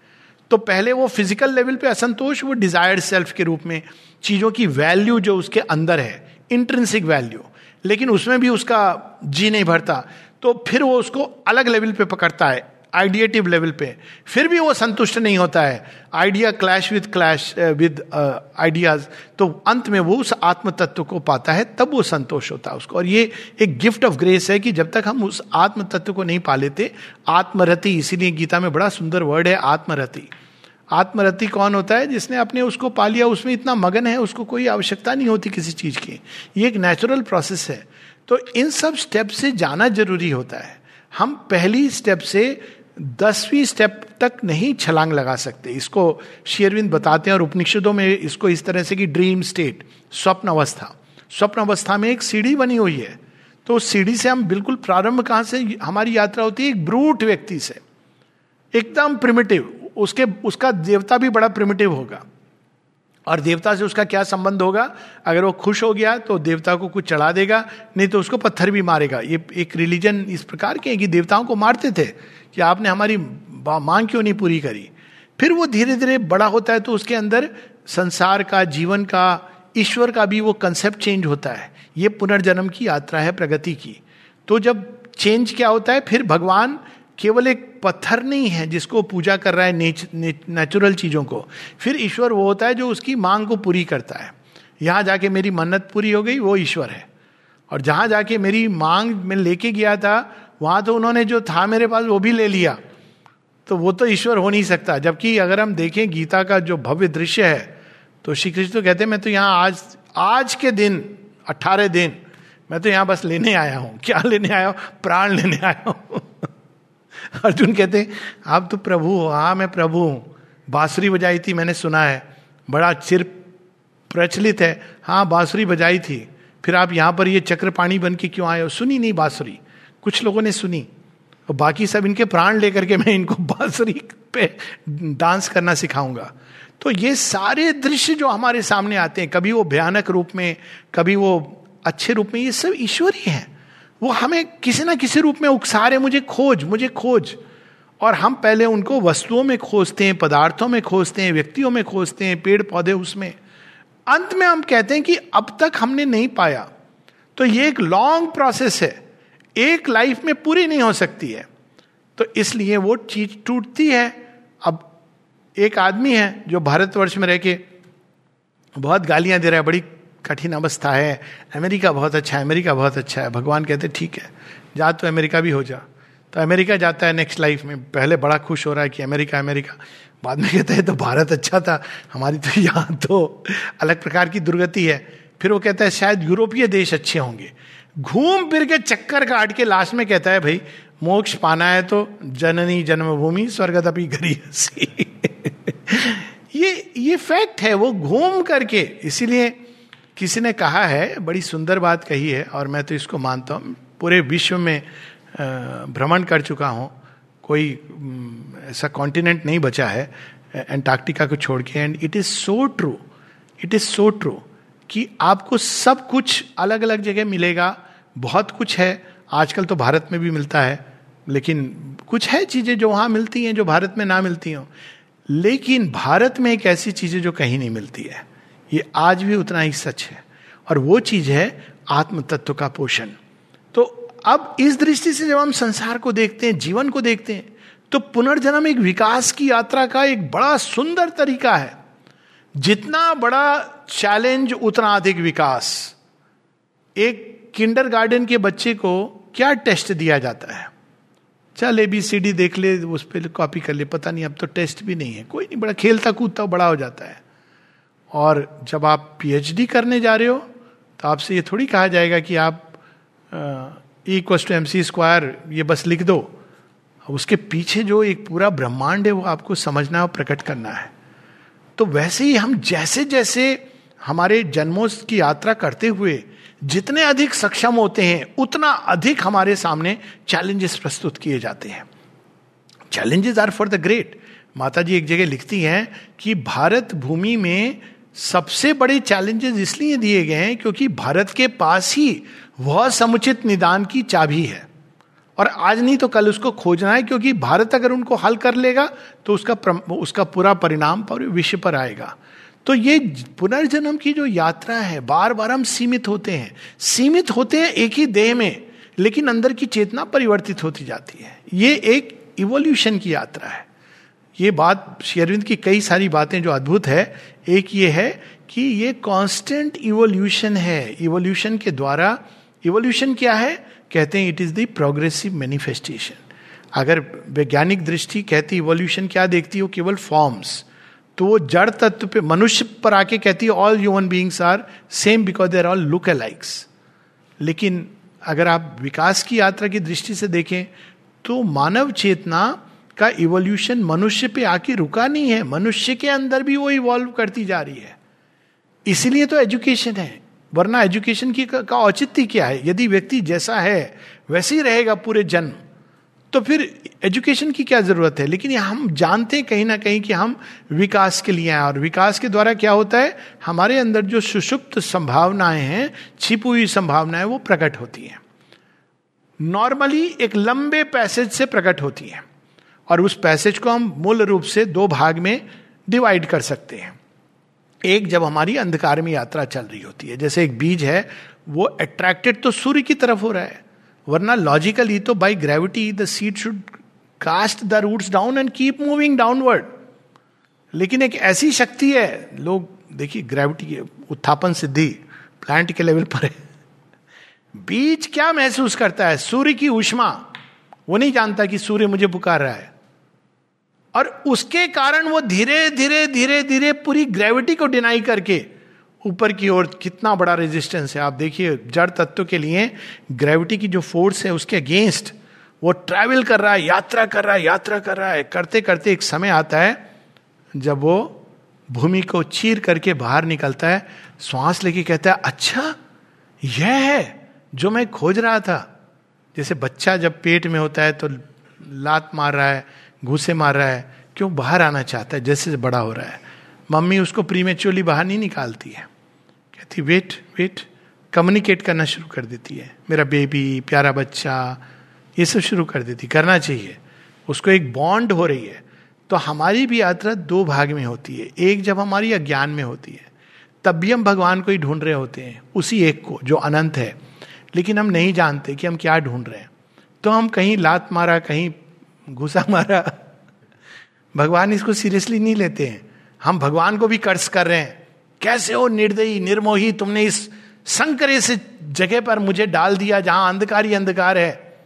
तो पहले वो फ़िज़िकल लेवल पे असंतोष, वो डिजायर्ड सेल्फ के रूप में, चीज़ों की वैल्यू जो उसके अंदर है इंट्रेंसिक वैल्यू लेकिन उसमें भी उसका जी नहीं भरता तो फिर वो उसको अलग लेवल पे पकड़ता है। आइडिएटिव लेवल पे। फिर भी वो संतुष्ट नहीं होता है। Idea clash with clash with ideas तो अंत में वो उस आत्म तत्व को पाता है, तब वो संतोष होता है उसको। और ये एक गिफ्ट ऑफ़ ग्रेस है कि जब तक हम उस आत्म तत्व को नहीं पा लेते आत्मरति, इसीलिए गीता में बड़ा सुंदर वर्ड है, आत्मरति। आत्मरति कौन होता है? जिसने अपने उसको पा लिया, उसमें इतना मगन है, उसको कोई आवश्यकता नहीं होती किसी चीज़ की। ये एक नेचुरल प्रोसेस है। तो इन सब स्टेप से जाना ज़रूरी होता है। हम पहली स्टेप से दसवीं स्टेप तक नहीं छलांग लगा सकते। इसको शेयरविंद बताते हैं और उपनिषदों में इसको इस तरह से कि ड्रीम स्टेट स्वप्न अवस्था। स्वप्न अवस्था में एक सीढ़ी बनी हुई है। तो सीढ़ी से हम बिल्कुल प्रारंभ कहाँ से, हमारी यात्रा होती है एक ब्रूट व्यक्ति से। एकदम प्रिमिटिव उसके, उसका देवता भी बड़ा प्रिमिटिव होगा। और देवता से उसका क्या संबंध होगा? अगर वो खुश हो गया तो देवता को कुछ चढ़ा देगा, नहीं तो उसको पत्थर भी मारेगा। ये एक रिलीजन इस प्रकार के कि देवताओं को मारते थे। कि आपने हमारी मांग क्यों नहीं पूरी करी? फिर वो धीरे धीरे बड़ा होता है तो उसके अंदर संसार का जीवन का ईश्वर का भी वो कंसेप्ट चेंज होता है। ये पुनर्जन्म की यात्रा है प्रगति की। तो जब चेंज क्या होता है? फिर भगवान केवल एक पत्थर नहीं है जिसको पूजा कर रहा है नेच, नेचुरल चीज़ों को। फिर ईश्वर वो होता है जो उसकी मांग को पूरी करता है। यहाँ जाके मेरी मन्नत पूरी हो गई वो ईश्वर है। और जहाँ जाके मेरी मांग में लेके गया था वहाँ तो उन्होंने जो था मेरे पास, वो भी ले लिया। तो वो तो ईश्वर हो नहीं सकता। जबकि अगर हम देखें गीता का जो भव्य दृश्य है तो श्री कृष्ण तो कहते मैं तो यहाँ आज आज के दिन अट्ठारह दिन, मैं तो यहाँ बस लेने आया हूँ। क्या लेने आया हूँ? प्राण लेने आया हूँ। अर्जुन कहते आप तो प्रभु हो हाँ मैं प्रभु हूँ। बांसुरी बजाई थी मैंने, सुना है। बड़ा चिर प्रचलित है। हाँ बांसुरी बजाई थी। फिर आप यहाँ पर ये चक्र पानी बन के क्यों आए हो? सुनी नहीं बांसुरी। कुछ लोगों ने सुनी। और बाकी सब इनके प्राण लेकर के मैं इनको बांसुरी पे डांस करना सिखाऊँगा। तो ये सारे दृश्य जो हमारे सामने आते हैं, कभी वो भयानक रूप में, कभी वो अच्छे रूप में, ये सब ईश्वरी ही वो हमें किसी ना किसी रूप में उकसा रहे मुझे खोज मुझे खोज। और हम पहले उनको वस्तुओं में खोजते हैं, पदार्थों में खोजते हैं, व्यक्तियों में खोजते हैं पेड़ पौधे उसमें। अंत में हम कहते हैं कि अब तक हमने नहीं पाया। तो ये एक लॉन्ग प्रोसेस है। एक लाइफ में पूरी नहीं हो सकती है। तो इसलिए वो चीज़ टूटती है। अब एक आदमी है जो भारतवर्ष में रह के बहुत गालियाँ दे रहा है, बड़ी कठिन अवस्था है। अमेरिका बहुत अच्छा है, अमेरिका बहुत अच्छा है। भगवान कहते ठीक है, जा तो अमेरिका भी हो जा। तो अमेरिका जाता है नेक्स्ट लाइफ में। पहले बड़ा खुश हो रहा है कि अमेरिका अमेरिका। बाद में कहता है तो भारत अच्छा था, हमारी तो यहाँ तो अलग प्रकार की दुर्गति है। फिर वो कहता है, शायद यूरोपीय देश अच्छे होंगे। घूम फिर के चक्कर काट के लास्ट में कहता है, भाई, मोक्ष पाना है तो जननी जन्मभूमि स्वर्गदपी गरी ये ये फैक्ट है, वो घूम करके। इसीलिए किसी ने कहा है, बड़ी सुंदर बात कही है, और मैं तो इसको मानता हूँ, पूरे विश्व में भ्रमण कर चुका हूँ। कोई ऐसा कॉन्टिनेंट नहीं बचा है एंटार्क्टिका को छोड़ के। And it is so true it is so true कि आपको सब कुछ अलग अलग जगह मिलेगा बहुत कुछ है। आजकल तो भारत में भी मिलता है, लेकिन कुछ है चीज़ें जो वहाँ मिलती हैं, जो भारत में ना मिलती हो। लेकिन भारत में एक ऐसी चीज़ें जो कहीं नहीं मिलती है। ये आज भी उतना ही सच है। और वो चीज़ है आत्म तत्व का पोषण। तो अब इस दृष्टि से जब हम संसार को देखते हैं, जीवन को देखते हैं तो पुनर्जन्म एक विकास की यात्रा का एक बड़ा सुंदर तरीका है। जितना बड़ा चैलेंज, उतना अधिक विकास। एक किंडर गार्डन के बच्चे को क्या टेस्ट दिया जाता है? चल ए बी सी डी देख ले, उस पर कॉपी कर ले, पता नहीं, अब तो टेस्ट भी नहीं है। कोई नहीं, बड़ा खेलता कूदता बड़ा हो जाता है। और जब आप पीएचडी करने जा रहे हो तो आपसे ये थोड़ी कहा जाएगा कि आप equals to M C square ये बस लिख दो। उसके पीछे जो एक पूरा ब्रह्मांड है, वो आपको समझना और प्रकट करना है। तो वैसे ही हम जैसे जैसे हमारे जन्मों की यात्रा करते हुए जितने अधिक सक्षम होते हैं, उतना अधिक हमारे सामने चैलेंजेस प्रस्तुत किए जाते हैं। Challenges are for the great माता जी एक जगह लिखती हैं कि भारत भूमि में सबसे बड़े चैलेंजेस इसलिए दिए गए हैं क्योंकि भारत के पास ही वह समुचित निदान की चाबी है। और आज नहीं तो कल उसको खोजना है क्योंकि भारत अगर उनको हल कर लेगा तो उसका उसका पूरा परिणाम पर, विश्व पर आएगा। तो ये पुनर्जन्म की जो यात्रा है बार बार हम सीमित होते हैं। सीमित होते हैं एक ही देह में, लेकिन अंदर की चेतना परिवर्तित होती जाती है। ये एक इवोल्यूशन की यात्रा है। ये बात शेरविंद की कई सारी बातें जो अद्भुत है। एक ये है कि ये कांस्टेंट इवोल्यूशन है। इवोल्यूशन के द्वारा इवोल्यूशन क्या है? कहते हैं it is the progressive manifestation अगर वैज्ञानिक दृष्टि कहती इवोल्यूशन क्या देखती हो? केवल फॉर्म्स तो वो जड़ तत्व पे, मनुष्य पर आके कहती है all human beings are same because there all look alikes लेकिन अगर आप विकास की यात्रा की दृष्टि से देखें तो मानव चेतना का इवोल्यूशन मनुष्य पे आके रुका नहीं है। मनुष्य के अंदर भी वो इवॉल्व करती जा रही है। इसीलिए तो एजुकेशन है। वरना एजुकेशन की, का औचित्य क्या है? यदि व्यक्ति जैसा है, वैसे ही रहेगा पूरे जन्म। तो फिर एजुकेशन की क्या ज़रूरत है? लेकिन हम जानते हैं कहीं ना कहीं कि हम विकास के लिए आए और विकास के द्वारा क्या होता है? हमारे अंदर जो सुषुप्त संभावनाएँ हैं, छिपी हुई संभावनाएँ, वो प्रकट होती हैं। नॉर्मली एक लंबे पैसेज से प्रकट होती हैं। और उस पैसेज को हम मूल रूप से दो भाग में डिवाइड कर सकते हैं। एक, जब हमारी अंधकार में यात्रा चल रही होती है, जैसे एक बीज है, वो अट्रैक्टेड तो सूर्य की तरफ़ हो रहा है। वरना लॉजिकली तो by gravity the seed should cast the roots down and keep moving downward लेकिन एक ऐसी शक्ति है, लोग, देखिए ग्रेविटी उत्थापन सिद्धि प्लांट के लेवल पर है। बीज क्या महसूस करता है? सूर्य की उष्मा। वो नहीं जानता कि सूर्य मुझे पुकार रहा है। और उसके कारण वो धीरे धीरे धीरे धीरे पूरी ग्रेविटी को डिनाई करके ऊपर की ओर कितना बड़ा रेजिस्टेंस है। आप देखिए, जड़ तत्व के लिए ग्रेविटी की जो फोर्स है उसके अगेंस्ट वो ट्रैवल कर रहा है, यात्रा कर रहा है, यात्रा कर रहा है। करते करते एक समय आता है जब वो भूमि को चीर करके बाहर निकलता है, श्वास लेके कहता है अच्छा यह है जो मैं खोज रहा था। जैसे बच्चा जब पेट में होता है तो लात मार रहा है, घूसे मार रहा है, क्यों बाहर आना चाहता है? जैसे बड़ा हो रहा है। मम्मी उसको प्रीमेच्योरली बाहर नहीं निकालती है। कहती वेट वेट कम्युनिकेट करना शुरू कर देती है। मेरा बेबी प्यारा बच्चा, ये सब शुरू कर देती, करना चाहिए। उसको एक बॉन्ड हो रही है। तो हमारी भी यात्रा दो भाग में होती है। एक जब हमारी अज्ञान में होती है, तब भी हम भगवान को ही ढूंढ रहे होते हैं, उसी एक को, जो अनंत है। लेकिन हम नहीं जानते कि हम क्या ढूंढ रहे हैं। तो हम कहीं लात मारा, कहीं घुसा मारा, भगवान इसको सीरियसली नहीं लेते हैं। हम भगवान को भी कर्ज कर रहे हैं। कैसे हो निर्दयी, निर्मोही, तुमने इस संकरे से जगह पर मुझे डाल दिया जहाँ अंधकार ही अंधकार है।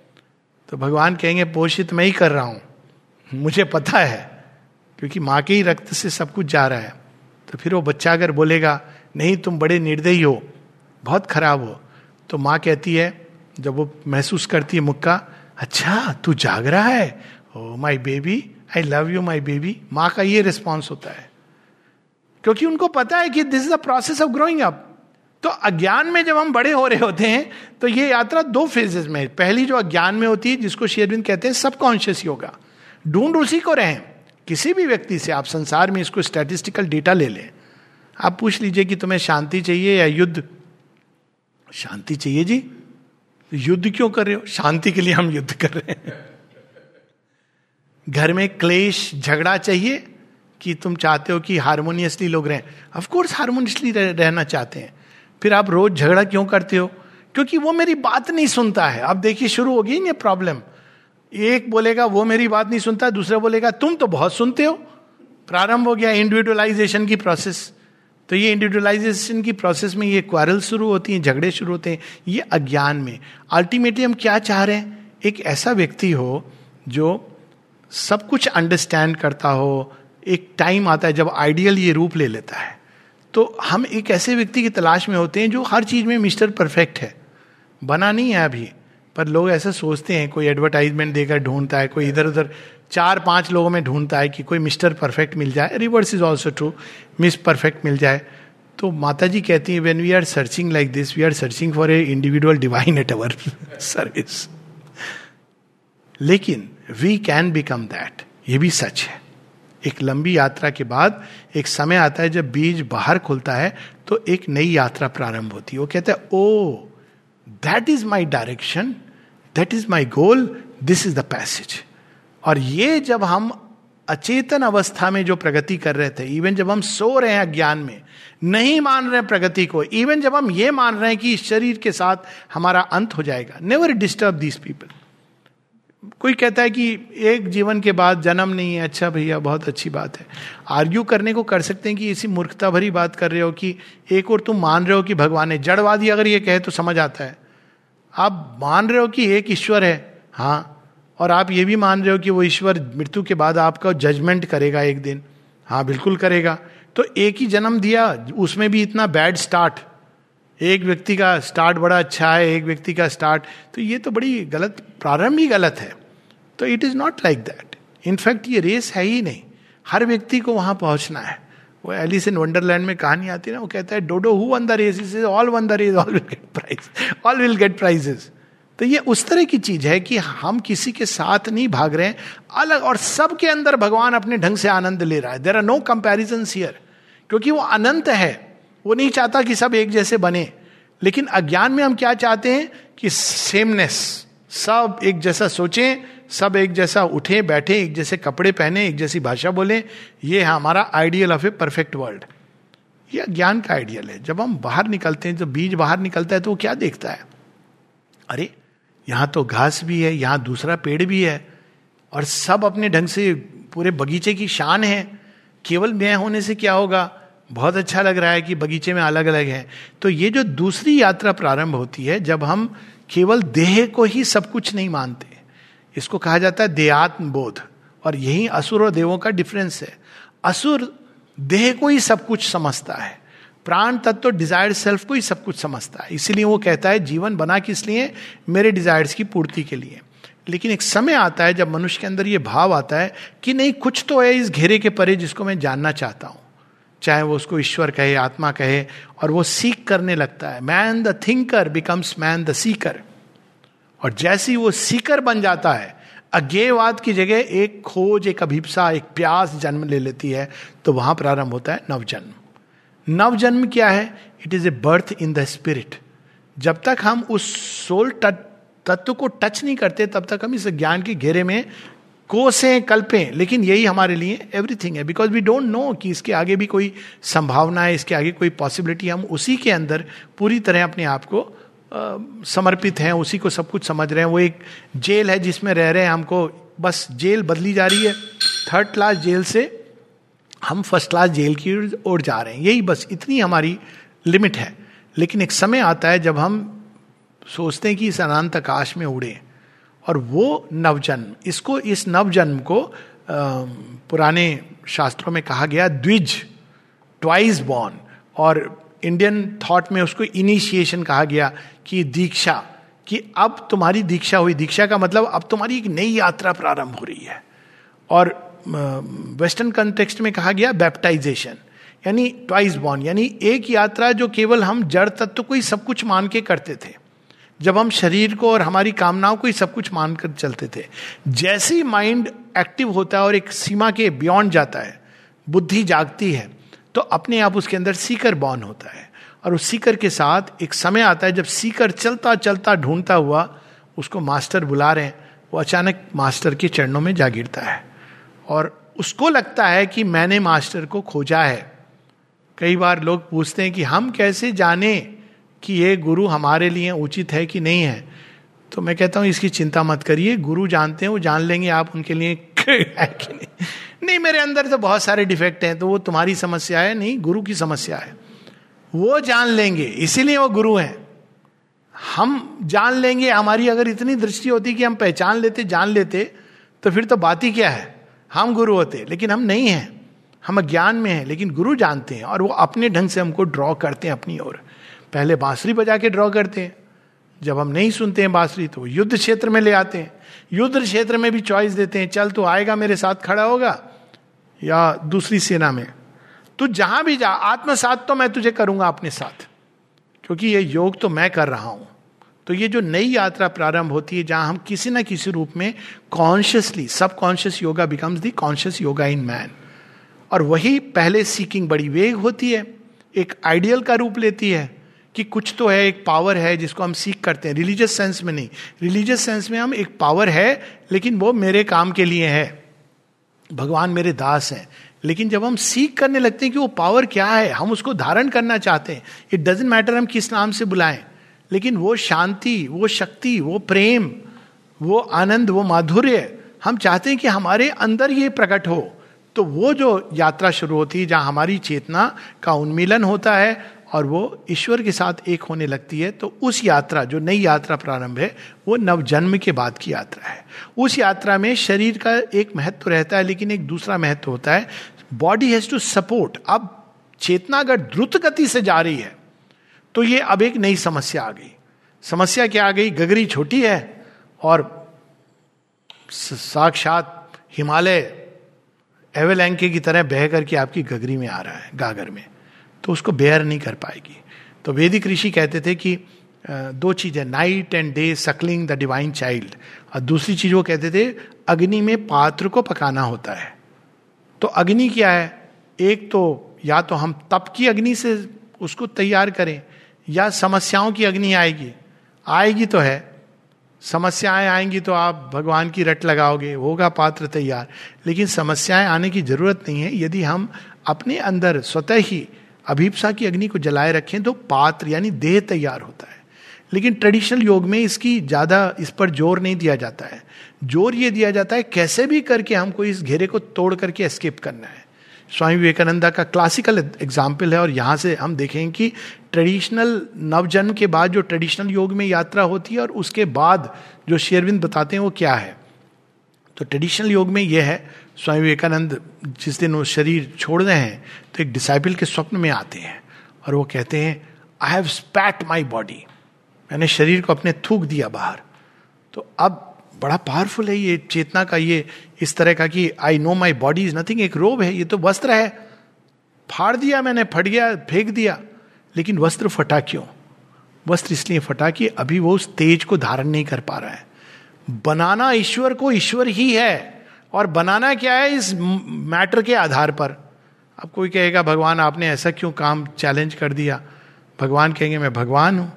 तो भगवान कहेंगे, पोषित मैं ही कर रहा हूँ। मुझे पता है, क्योंकि माँ के ही रक्त से सब कुछ जा रहा है। तो फिर वो बच्चा अगर बोलेगा, नहीं, तुम बड़े निर्दयी हो, बहुत खराब हो। तो माँ कहती है, जब वो महसूस करती है मुक्का अच्छा तू जाग रहा है? ओ my baby I love you my baby माँ का ये रिस्पॉन्स होता है। क्योंकि उनको पता है कि this is a process of growing up तो अज्ञान में जब हम बड़े हो रहे होते हैं तो ये यात्रा दो फेजेस में पहली जो अज्ञान में होती है, जिसको शेरविंद कहते हैं सबकॉन्शियस योगा ढूंढ उसी को रहें। किसी भी व्यक्ति से आप संसार में इसको स्टैटिस्टिकल डेटा ले लें। आप पूछ लीजिए कि तुम्हें शांति चाहिए या युद्ध? शांति चाहिए जी। युद्ध क्यों कर रहे हो? शांति के लिए हम युद्ध कर रहे हैं। घर में क्लेश, झगड़ा चाहिए कि तुम चाहते हो कि हारमोनियसली लोग रहें। ऑफ़ कोर्स हारमोनियसली रहना चाहते हैं। फिर आप रोज झगड़ा क्यों करते हो? क्योंकि वो मेरी बात नहीं सुनता है। अब देखिए, शुरू होगी ना प्रॉब्लम एक बोलेगा, वो मेरी बात नहीं सुनता। दूसरा बोलेगा, तुम तो बहुत सुनते हो। प्रारंभ हो गया इंडिविजुअलाइजेशन की प्रोसेस तो ये इंडिविजुअलाइजेशन की प्रोसेस में ये क्वारल शुरू होती हैं, झगड़े शुरू होते हैं, ये अज्ञान में। अल्टीमेटली हम क्या चाह रहे हैं? एक ऐसा व्यक्ति हो जो सब कुछ अंडरस्टैंड करता हो एक टाइम आता है जब आइडियल ये रूप ले लेता है। तो हम एक ऐसे व्यक्ति की तलाश में होते हैं जो हर चीज़ में मिस्टर परफेक्ट है। बना नहीं है अभी, पर लोग ऐसा सोचते हैं, कोई एडवर्टाइजमेंट देकर ढूंढता है, कोई इधर उधर चार पाँच लोगों में ढूंढता है कि कोई मिस्टर परफेक्ट मिल जाए। Reverse is also true miss perfect मिल जाए। तो माता जी कहती है when we are searching like this we are searching for a individual divine at our service लेकिन वी कैन बिकम दैट ये भी सच है। एक लंबी यात्रा के बाद एक समय आता है जब बीज बाहर खुलता है तो एक नई यात्रा प्रारंभ होती है। वो कहते हैं, ओ that is my direction that is my goal this is the passage और ये जब हम अचेतन अवस्था में जो प्रगति कर रहे थे इवन जब हम सो रहे हैं ज्ञान में, नहीं मान रहे हैं प्रगति को इवन जब हम ये मान रहे हैं कि इस शरीर के साथ हमारा अंत हो जाएगा नेवर डिस्टर्ब दीज पीपल कोई कहता है कि एक जीवन के बाद जन्म नहीं है अच्छा भैया, बहुत अच्छी बात है। आर्ग्यू करने को कर सकते हैं कि इसी मूर्खता भरी बात कर रहे हो कि एक और तुम मान रहे हो कि भगवान है जड़वादी अगर ये कहे तो समझ आता है। आप मान रहे हो कि एक ईश्वर है हाँ और आप ये भी मान रहे हो कि वो ईश्वर मृत्यु के बाद आपका जजमेंट करेगा एक दिन। हाँ बिल्कुल करेगा। तो एक ही जन्म दिया, उसमें भी इतना बैड स्टार्ट एक व्यक्ति का स्टार्ट बड़ा अच्छा है, एक व्यक्ति का स्टार्ट तो ये तो बड़ी गलत, प्रारंभ ही गलत है। तो it is not like that in fact ये रेस है ही नहीं। हर व्यक्ति को वहाँ पहुँचना है। वो एलिस इन वंडरलैंड में कहानी आती है ना, वो कहता है Dodo who won the race is all won the race all will get prize all will get prizes तो ये उस तरह की चीज़ है कि हम किसी के साथ नहीं भाग रहे हैं। अलग, और सबके अंदर भगवान अपने ढंग से आनंद ले रहा है। There are no comparison here क्योंकि वो अनंत है। वो नहीं चाहता कि सब एक जैसे बने। लेकिन अज्ञान में हम क्या चाहते हैं? कि सेमनेस सब एक जैसा सोचें, सब एक जैसा उठे, बैठे, एक जैसे कपड़े पहने, एक जैसी भाषा बोले। ये है हमारा ideal of a perfect world ये अज्ञान का आइडियल है। जब हम बाहर निकलते हैं, जब बीज बाहर निकलता है तो वो क्या देखता है? अरे, यहाँ तो घास भी है, यहाँ दूसरा पेड़ भी है, और सब अपने ढंग से पूरे बगीचे की शान है। केवल मैं होने से क्या होगा? बहुत अच्छा लग रहा है कि बगीचे में अलग अलग है। तो ये जो दूसरी यात्रा प्रारंभ होती है, जब हम केवल देह को ही सब कुछ नहीं मानते, इसको कहा जाता है देहात्म बोध और यही असुर और देवों का डिफरेंस है। असुर देह को ही सब कुछ समझता है। प्राण तत्व डिजायर्ड सेल्फ को ही सब कुछ समझता है। इसीलिए वो कहता है, जीवन बना किस लिए? मेरे डिजायर्स की पूर्ति के लिए। लेकिन एक समय आता है, जब मनुष्य के अंदर ये भाव आता है कि नहीं, कुछ तो है इस घेरे के परे जिसको मैं जानना चाहता हूँ। चाहे वो उसको ईश्वर कहे, आत्मा कहे, और वो सीख करने लगता है। Man the thinker becomes man the seeker और जैसी वो सीकर बन जाता है, अज्ञेयवाद की जगह एक खोज, एक अभिप्सा, एक प्यास जन्म ले लेती है तो वहाँ प्रारंभ होता है नवजन्म। नवजन्म क्या है? It is a birth in the spirit जब तक हम उस सोल तत्व को टच नहीं करते, तब तक हम इस ज्ञान के घेरे में कोसें, कल्पें, लेकिन यही हमारे लिए एवरीथिंग है। बिकॉज़ वी डोंट नो कि इसके आगे भी कोई संभावना है, इसके आगे कोई पॉसिबिलिटी हम उसी के अंदर पूरी तरह अपने आप को समर्पित हैं, उसी को सब कुछ समझ रहे हैं। वो एक जेल है जिसमें रह रहे हैं हमको। बस जेल बदली जा रही है। थर्ड क्लास जेल से हम फ़र्स्ट क्लास जेल की ओर जा रहे हैं। यही बस इतनी हमारी लिमिट है। लेकिन एक समय आता है जब हम सोचते हैं कि इस अनंत आकाश में उड़े। और वो नवजन्म, इसको, इस नवजन्म को पुराने शास्त्रों में कहा गया द्विज, ट्वाइस बॉर्न। और इंडियन थॉट में उसको इनिशिएशन कहा गया कि दीक्षा, कि अब तुम्हारी दीक्षा हुई। दीक्षा का मतलब अब तुम्हारी एक नई यात्रा प्रारंभ हो रही है। और वेस्टर्न कंटेक्स्ट में कहा गया बैप्टाइजेशन, यानी ट्वाइस बॉर्न, यानी एक यात्रा जो केवल हम जड़ तत्व को ही सब कुछ मान के करते थे। जब हम शरीर को और हमारी कामनाओं को ही सब कुछ मानकर चलते थे। जैसे ही माइंड एक्टिव होता है और एक सीमा के बियॉन्ड जाता है, बुद्धि जागती है तो अपने आप उसके अंदर सीकर बॉर्न होता है। और उस सीकर के साथ एक समय आता है जब सीकर चलता चलता, ढूंढता हुआ उसको मास्टर बुला रहे हैं। वो अचानक मास्टर के चरणों में जा गिरता है। और उसको लगता है कि मैंने मास्टर को खोजा है। कई बार लोग पूछते हैं कि हम कैसे जाने कि ये गुरु हमारे लिए उचित है कि नहीं है? तो मैं कहता हूँ, इसकी चिंता मत करिए। गुरु जानते हैं, वो जान लेंगे आप उनके लिए है कि नहीं? नहीं, मेरे अंदर तो बहुत सारे डिफेक्ट हैं तो वो तुम्हारी समस्या है, नहीं, गुरु की समस्या है। वो जान लेंगे, इसीलिए वो गुरु हैं। हम जान लेंगे, हमारी अगर इतनी दृष्टि होती कि हम पहचान लेते, जान लेते तो फिर तो बात ही क्या है? हम गुरु होते, लेकिन हम नहीं हैं। हम अज्ञान में हैं, लेकिन गुरु जानते हैं, और वो अपने ढंग से हमको ड्रॉ करते हैं अपनी ओर। पहले बांसुरी बजा के ड्रॉ करते हैं। जब हम नहीं सुनते हैं बांसुरी तो युद्ध क्षेत्र में ले आते हैं। युद्ध क्षेत्र में भी चॉइस देते हैं, चल तो आएगा मेरे साथ, खड़ा होगा, या दूसरी सेना में। तू जहाँ भी जा, आत्मसात तो मैं तुझे करूँगा अपने साथ। क्योंकि ये योग तो मैं कर रहा हूँ। तो ये जो नई यात्रा प्रारंभ होती है, जहाँ हम किसी ना किसी रूप में कॉन्शियसली सब conscious yoga becomes the conscious yoga in man और वही पहले सीकिंग बड़ी वेग होती है, एक आइडियल का रूप लेती है। कि कुछ तो है, एक पावर है जिसको हम सीख करते हैं। रिलीजियस सेंस में नहीं। रिलीजियस सेंस में हम एक पावर है, लेकिन वो मेरे काम के लिए है। भगवान मेरे दास हैं। लेकिन जब हम सीख करने लगते हैं कि वो पावर क्या है, हम उसको धारण करना चाहते हैं इट डजेंट मैटर हम किस नाम से बुलाएँ। लेकिन वो शांति, वो शक्ति, वो प्रेम, वो आनंद, वो माधुर्य, हम चाहते हैं कि हमारे अंदर ये प्रकट हो। तो वो जो यात्रा शुरू होती है, जहाँ हमारी चेतना का उन्मिलन होता है और वो ईश्वर के साथ एक होने लगती है तो उस यात्रा, जो नई यात्रा प्रारंभ है, वो नवजन्म के बाद की यात्रा है। उस यात्रा में शरीर का एक महत्व रहता है, लेकिन एक दूसरा महत्व होता है। बॉडी हैज़ टू सपोर्ट अब चेतना अगर द्रुत गति से जा रही है तो ये अब एक नई समस्या आ गई। समस्या क्या आ गई? गगरी छोटी है, और साक्षात हिमालय एवेलैंके की तरह बह करके आपकी गगरी में आ रहा है, गागर में। तो उसको बेयर नहीं कर पाएगी। तो वेदिक ऋषि कहते थे कि दो चीज़ें night and day suckling the divine child और दूसरी चीज़ वो कहते थे, अग्नि में पात्र को पकाना होता है। तो अग्नि क्या है? एक तो या तो हम तप की अग्नि से उसको तैयार करें, या समस्याओं की अग्नि आएगी। आएगी तो है। समस्याएँ आएँगी तो आप भगवान की रट लगाओगे, होगा पात्र तैयार। लेकिन समस्याएँ आने की ज़रूरत नहीं है, यदि हम अपने अंदर स्वतः ही अभिप्सा की अग्नि को जलाए रखें तो पात्र यानी देह तैयार होता है। लेकिन ट्रेडिशनल योग में इसकी ज़्यादा इस पर ज़ोर नहीं दिया जाता है। ज़ोर ये दिया जाता है कैसे भी करके हमको इस घेरे को तोड़ करके एस्केप करना है। स्वामी विवेकानंदा का क्लासिकल एग्ज़ाम्पल है और यहाँ से हम देखेंगे कि ट्रेडिशनल नवजन्म के बाद जो ट्रेडिशनल योग में यात्रा होती है और उसके बाद जो शेरविंद बताते हैं वो क्या है। तो ट्रेडिशनल योग में यह है स्वामी विवेकानंद जिस दिन वो शरीर छोड़ रहे हैं तो एक डिसाइपल के स्वप्न में आते हैं और वो कहते हैं आई हैव स्पैट माई बॉडी मैंने शरीर को अपने थूक दिया बाहर। तो अब बड़ा पावरफुल है ये चेतना का ये, इस तरह का कि I know my body is nothing एक रोब है, ये तो वस्त्र है। फाड़ दिया मैंने, फट गया, फेंक दिया, लेकिन वस्त्र फटा क्यों? वस्त्र इसलिए फटा कि अभी वो उस तेज को धारण नहीं कर पा रहा है। बनाना ईश्वर को ईश्वर ही है। और बनाना क्या है इस मैटर के आधार पर? अब कोई कहेगा, भगवान, आपने ऐसा क्यों काम चैलेंज कर दिया? भगवान कहेंगे, मैं भगवान हूँ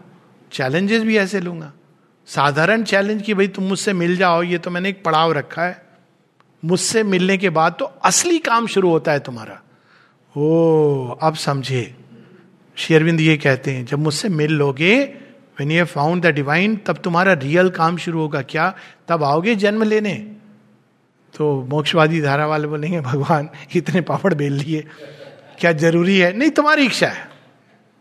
चैलेंजेस भी ऐसे लूँगा। साधारण चैलेंज कि भाई तुम मुझसे मिल जाओ, ये तो मैंने एक पड़ाव रखा है। मुझसे मिलने के बाद तो असली काम शुरू होता है तुम्हारा। ओ, अब समझे। शेरविंद ये कहते हैं, जब मुझसे मिल लोगे when you found the divine तब तुम्हारा रियल काम शुरू होगा। क्या? तब आओगे जन्म लेने? तो मोक्षवादी धारा वाले बोलेंगे भगवान इतने पापड़ बेल लिए। क्या ज़रूरी है? नहीं, तुम्हारी इच्छा है।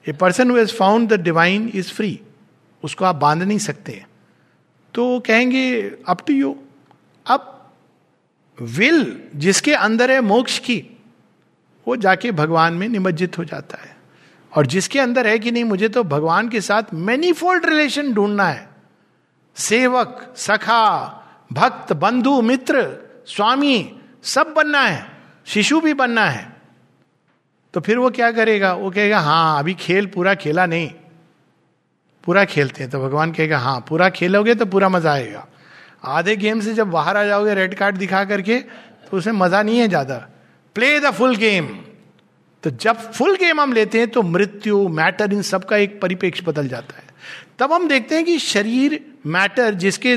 A person who has found the divine is free उसको आप बाँध नहीं सकते तो कहेंगे अप टू यू अब विल जिसके अंदर है मोक्ष की, वो जाके भगवान में निमज्जित हो जाता है। और जिसके अंदर है कि नहीं, मुझे तो भगवान के साथ मैनीफोल्ड रिलेशन ढूंढना है। सेवक, सखा, भक्त, बंधु, मित्र स्वामी, सब बनना है, शिशु भी बनना है। तो फिर वो क्या करेगा? वो कहेगा हाँ अभी खेल पूरा खेला नहीं। पूरा खेलते हैं तो भगवान कहेगा हाँ पूरा खेलोगे तो पूरा मज़ा आएगा। आधे गेम से जब बाहर आ जाओगे रेड कार्ड दिखा करके तो उसमें मज़ा नहीं है ज़्यादा। प्ले द फुल गेम तो जब फुल गेम हम लेते हैं तो मृत्यु मैटर इन सब का एक परिपेक्ष बदल जाता है। तब हम देखते हैं कि शरीर मैटर जिसके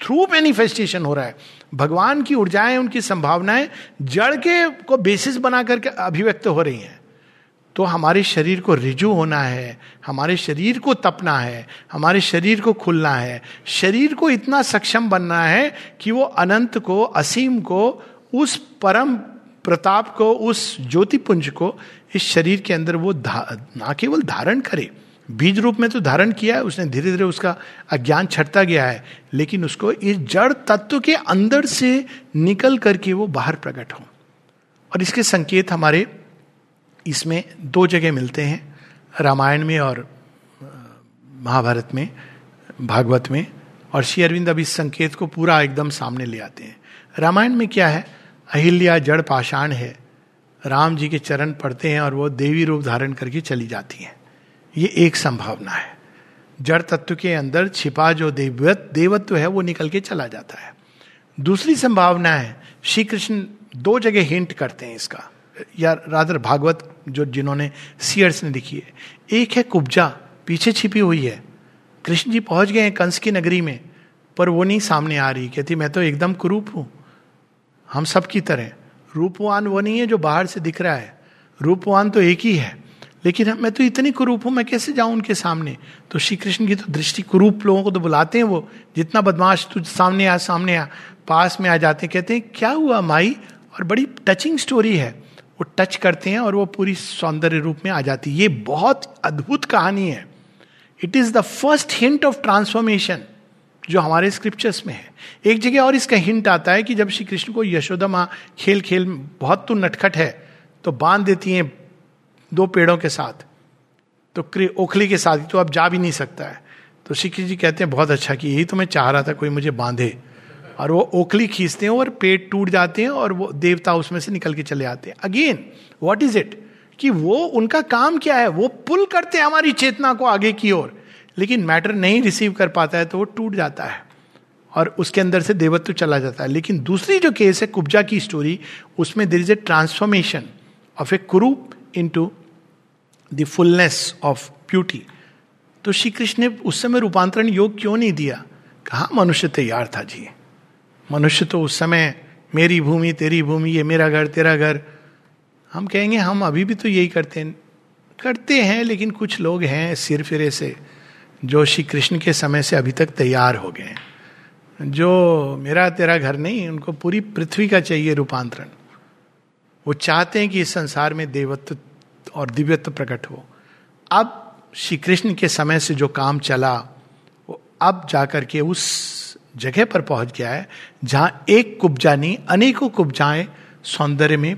थ्रू मैनिफेस्टेशन हो रहा है भगवान की ऊर्जाएँ, उनकी संभावनाएँ जड़ के को बेसिस बना करके अभिव्यक्त हो रही हैं। तो हमारे शरीर को रिजू होना है, हमारे शरीर को तपना है, हमारे शरीर को खुलना है। शरीर को इतना सक्षम बनना है कि वो अनंत को, असीम को, उस परम प्रताप को, उस ज्योतिपुंज को इस शरीर के अंदर वो ना केवल धारण करे बीज रूप में तो धारण किया है, उसने धीरे धीरे उसका अज्ञान छटता गया है, लेकिन उसको इस जड़ तत्व के अंदर से निकल करके वो बाहर प्रकट हो। और इसके संकेत हमारे इसमें दो जगह मिलते हैं, रामायण में और महाभारत में, भागवत में, और श्री अरविंद अब इस संकेत को पूरा एकदम सामने ले आते हैं। रामायण में क्या है? अहिल्या जड़ पाषाण है, राम जी के चरण पड़ते हैं और वो देवी रूप धारण करके चली जाती हैं। ये एक संभावना है। जड़ तत्व के अंदर छिपा जो देवत्व देवत्व है, वो निकल के चला जाता है। दूसरी संभावना है श्री कृष्ण दो जगह हिंट करते हैं इसका। या राधर भागवत, जो जिन्होंने सीयर्स ने लिखी है। एक है कुब्जा, पीछे छिपी हुई है। कृष्ण जी पहुँच गए हैं कंस की नगरी में, पर वो नहीं सामने आ रही। कहती, मैं तो एकदम कुरूप हूँ। हम सब की तरह। रूपवान वो नहीं है जो बाहर से दिख रहा है। रूपवान तो एक ही है। लेकिन मैं तो इतनी कुरूप हूँ, मैं कैसे जाऊँ उनके सामने? तो श्री कृष्ण की तो दृष्टि कुरूप लोगों को तो बुलाते हैं वो, जितना बदमाश तू सामने आ सामने आ, पास में आ जाते हैं, कहते हैं, क्या हुआ माई? और बड़ी टचिंग स्टोरी है। वो टच करते हैं और वो पूरी सौंदर्य रूप में आ जाती है। ये बहुत अद्भुत कहानी है। It is the first hint of transformation जो हमारे स्क्रिप्चर्स में है। एक जगह और इसका हिंट आता है कि जब श्री कृष्ण को यशोदा माँ खेल खेल बहुत तो नटखट है तो बाँध देती हैं दो पेड़ों के साथ। तो ओखली के साथ ही तो अब जा भी नहीं सकता है। तो श्री जी कहते हैं, बहुत अच्छा कि यही तो मैं चाह रहा था कोई मुझे बांधे। और वो ओखली खींचते हैं और पेट टूट जाते हैं और वो देवता उसमें से निकल के चले आते हैं। अगेन वॉट इज़ इट कि वो, उनका काम क्या है? वो पुल करते हैं हमारी चेतना को आगे की ओर। लेकिन मैटर नहीं रिसीव कर पाता है तो वो टूट जाता है और उसके अंदर से देवत्व चला जाता है। लेकिन दूसरी जो केस है कुब्जा की स्टोरी उसमें there is a transformation of a कुरूप into the fullness of beauty तो श्री कृष्ण ने उस समय रूपांतरण योग क्यों नहीं दिया? कहा, मनुष्य तैयार था जी। मनुष्य तो उस समय, मेरी भूमि, तेरी भूमि, ये मेरा घर, तेरा घर। हम कहेंगे, हम अभी भी तो यही करते हैं। करते हैं, लेकिन कुछ लोग हैं सिर फिरे से, जो श्री कृष्ण के समय से अभी तक तैयार हो गए जो मेरा तेरा घर नहीं, उनको पूरी पृथ्वी का चाहिए रूपांतरण। वो चाहते हैं कि इस संसार में देवत्व और दिव्यत्व प्रकट हो। अब श्री कृष्ण के समय से जो काम चला, वो अब जाकर के उस जगह पर पहुँच गया है, जहाँ एक कुब्जा नहीं अनेकों कुब्जाएँ सौंदर्य में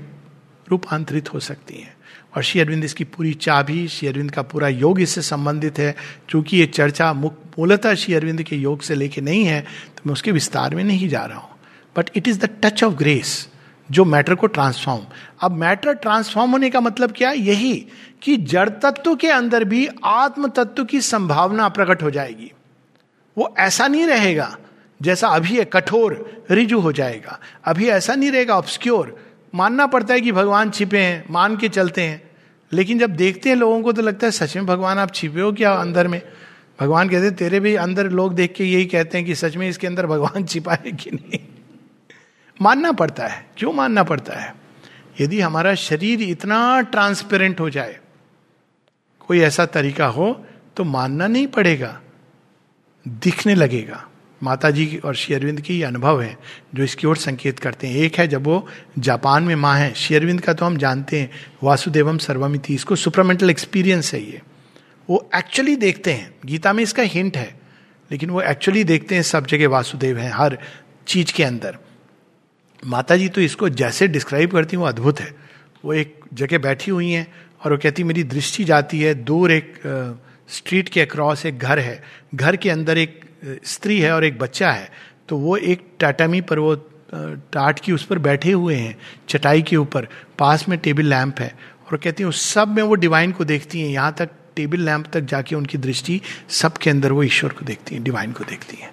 रूपांतरित हो सकती हैं। और श्री अरविंद इसकी पूरी चाबी, श्री अरविंद का पूरा योग इससे संबंधित है। क्योंकि ये चर्चा मूलतः श्री अरविंद के योग से लेके नहीं है तो मैं उसके विस्तार में नहीं जा रहा हूँ। But it is the touch of grace जो मैटर को ट्रांसफॉर्म अब मैटर ट्रांसफॉर्म होने का मतलब क्या यही कि जड़ तत्व के अंदर भी आत्म तत्व की संभावना प्रकट हो जाएगी। वो ऐसा नहीं रहेगा जैसा अभी है कठोर रिजु हो जाएगा। अभी ऐसा नहीं रहेगा ऑब्सक्योर मानना पड़ता है कि भगवान छिपे हैं, मान के चलते हैं। लेकिन जब देखते हैं लोगों को तो लगता है, सच में भगवान, आप छिपे हो क्या अंदर में? भगवान कहते हैं, तेरे भी अंदर लोग देख के यही कहते हैं कि सच में इसके अंदर भगवान छिपा है कि नहीं? मानना पड़ता है। क्यों मानना पड़ता है? यदि हमारा शरीर इतना ट्रांसपेरेंट हो जाए, कोई ऐसा तरीका हो तो मानना नहीं पड़ेगा। दिखने लगेगा। माता जी और शेयरविंद की अनुभव है, जो इसकी ओर संकेत करते हैं। एक है जब वो जापान में माँ है शेयरविंद का तो हम जानते हैं, वासुदेवम सर्वमिति, इसको सुपरमेंटल एक्सपीरियंस है ये। वो एक्चुअली देखते हैं। गीता में इसका हिंट है, लेकिन वो एक्चुअली देखते हैं, सब जगह वासुदेव हैं, हर चीज़ के अंदर। माता जी तो इसको जैसे डिस्क्राइब करती हूँ अद्भुत है। वो एक जगह बैठी हुई हैं और वो कहती मेरी दृष्टि जाती है, दूर एक स्ट्रीट के अक्रॉस एक घर है। घर के अंदर एक स्त्री है और एक बच्चा है। तो वो एक टाटामी पर वो टाट की उस पर बैठे हुए हैं, चटाई के ऊपर। पास में टेबल लैंप है और कहती हैं सब में वो डिवाइन को देखती हैं। यहाँ तक टेबल लैंप तक जाके उनकी दृष्टि सब के अंदर वो ईश्वर को देखती हैं, डिवाइन को देखती हैं।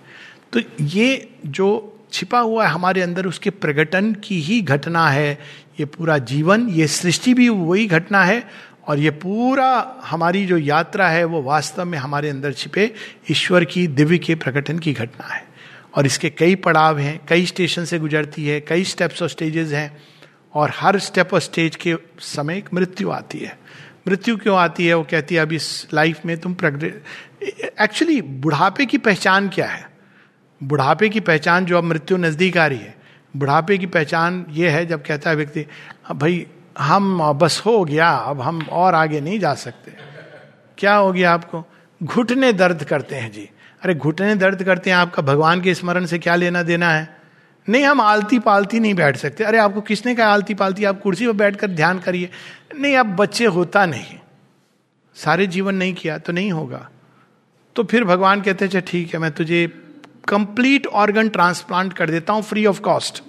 तो ये जो छिपा हुआ है हमारे अंदर, उसके प्रकटन की ही घटना है। ये पूरा जीवन, ये सृष्टि भी वही घटना है और ये पूरा हमारी जो यात्रा है, वो वास्तव में हमारे अंदर छिपे ईश्वर की दिव्य के प्रकटन की घटना है। और इसके कई पड़ाव हैं, कई स्टेशन से गुजरती है, कई स्टेप्स और स्टेजेस हैं और हर स्टेप और स्टेज के समय एक मृत्यु आती है। मृत्यु क्यों आती है? वो कहती है, अब इस लाइफ में तुम प्रगति एक्चुअली बुढ़ापे की पहचान क्या है? बुढ़ापे की पहचान जो अब मृत्यु नज़दीक आ रही है, बुढ़ापे की पहचान ये है, जब कहता है व्यक्ति भाई, हम बस हो गया, अब हम और आगे नहीं जा सकते। क्या हो गया आपको? घुटने दर्द करते हैं जी। अरे, घुटने दर्द करते हैं, आपका भगवान के स्मरण से क्या लेना देना है? नहीं, हम आलती पालती नहीं बैठ सकते। अरे, आपको किसने कहा आलती पालती आप कुर्सी पर बैठकर ध्यान करिए। नहीं, अब बच्चे होता नहीं। सारे जीवन नहीं किया तो नहीं होगा। तो फिर भगवान कहते अच्छा ठीक है, मैं तुझे कंप्लीट ऑर्गन ट्रांसप्लांट कर देता हूँ free of cost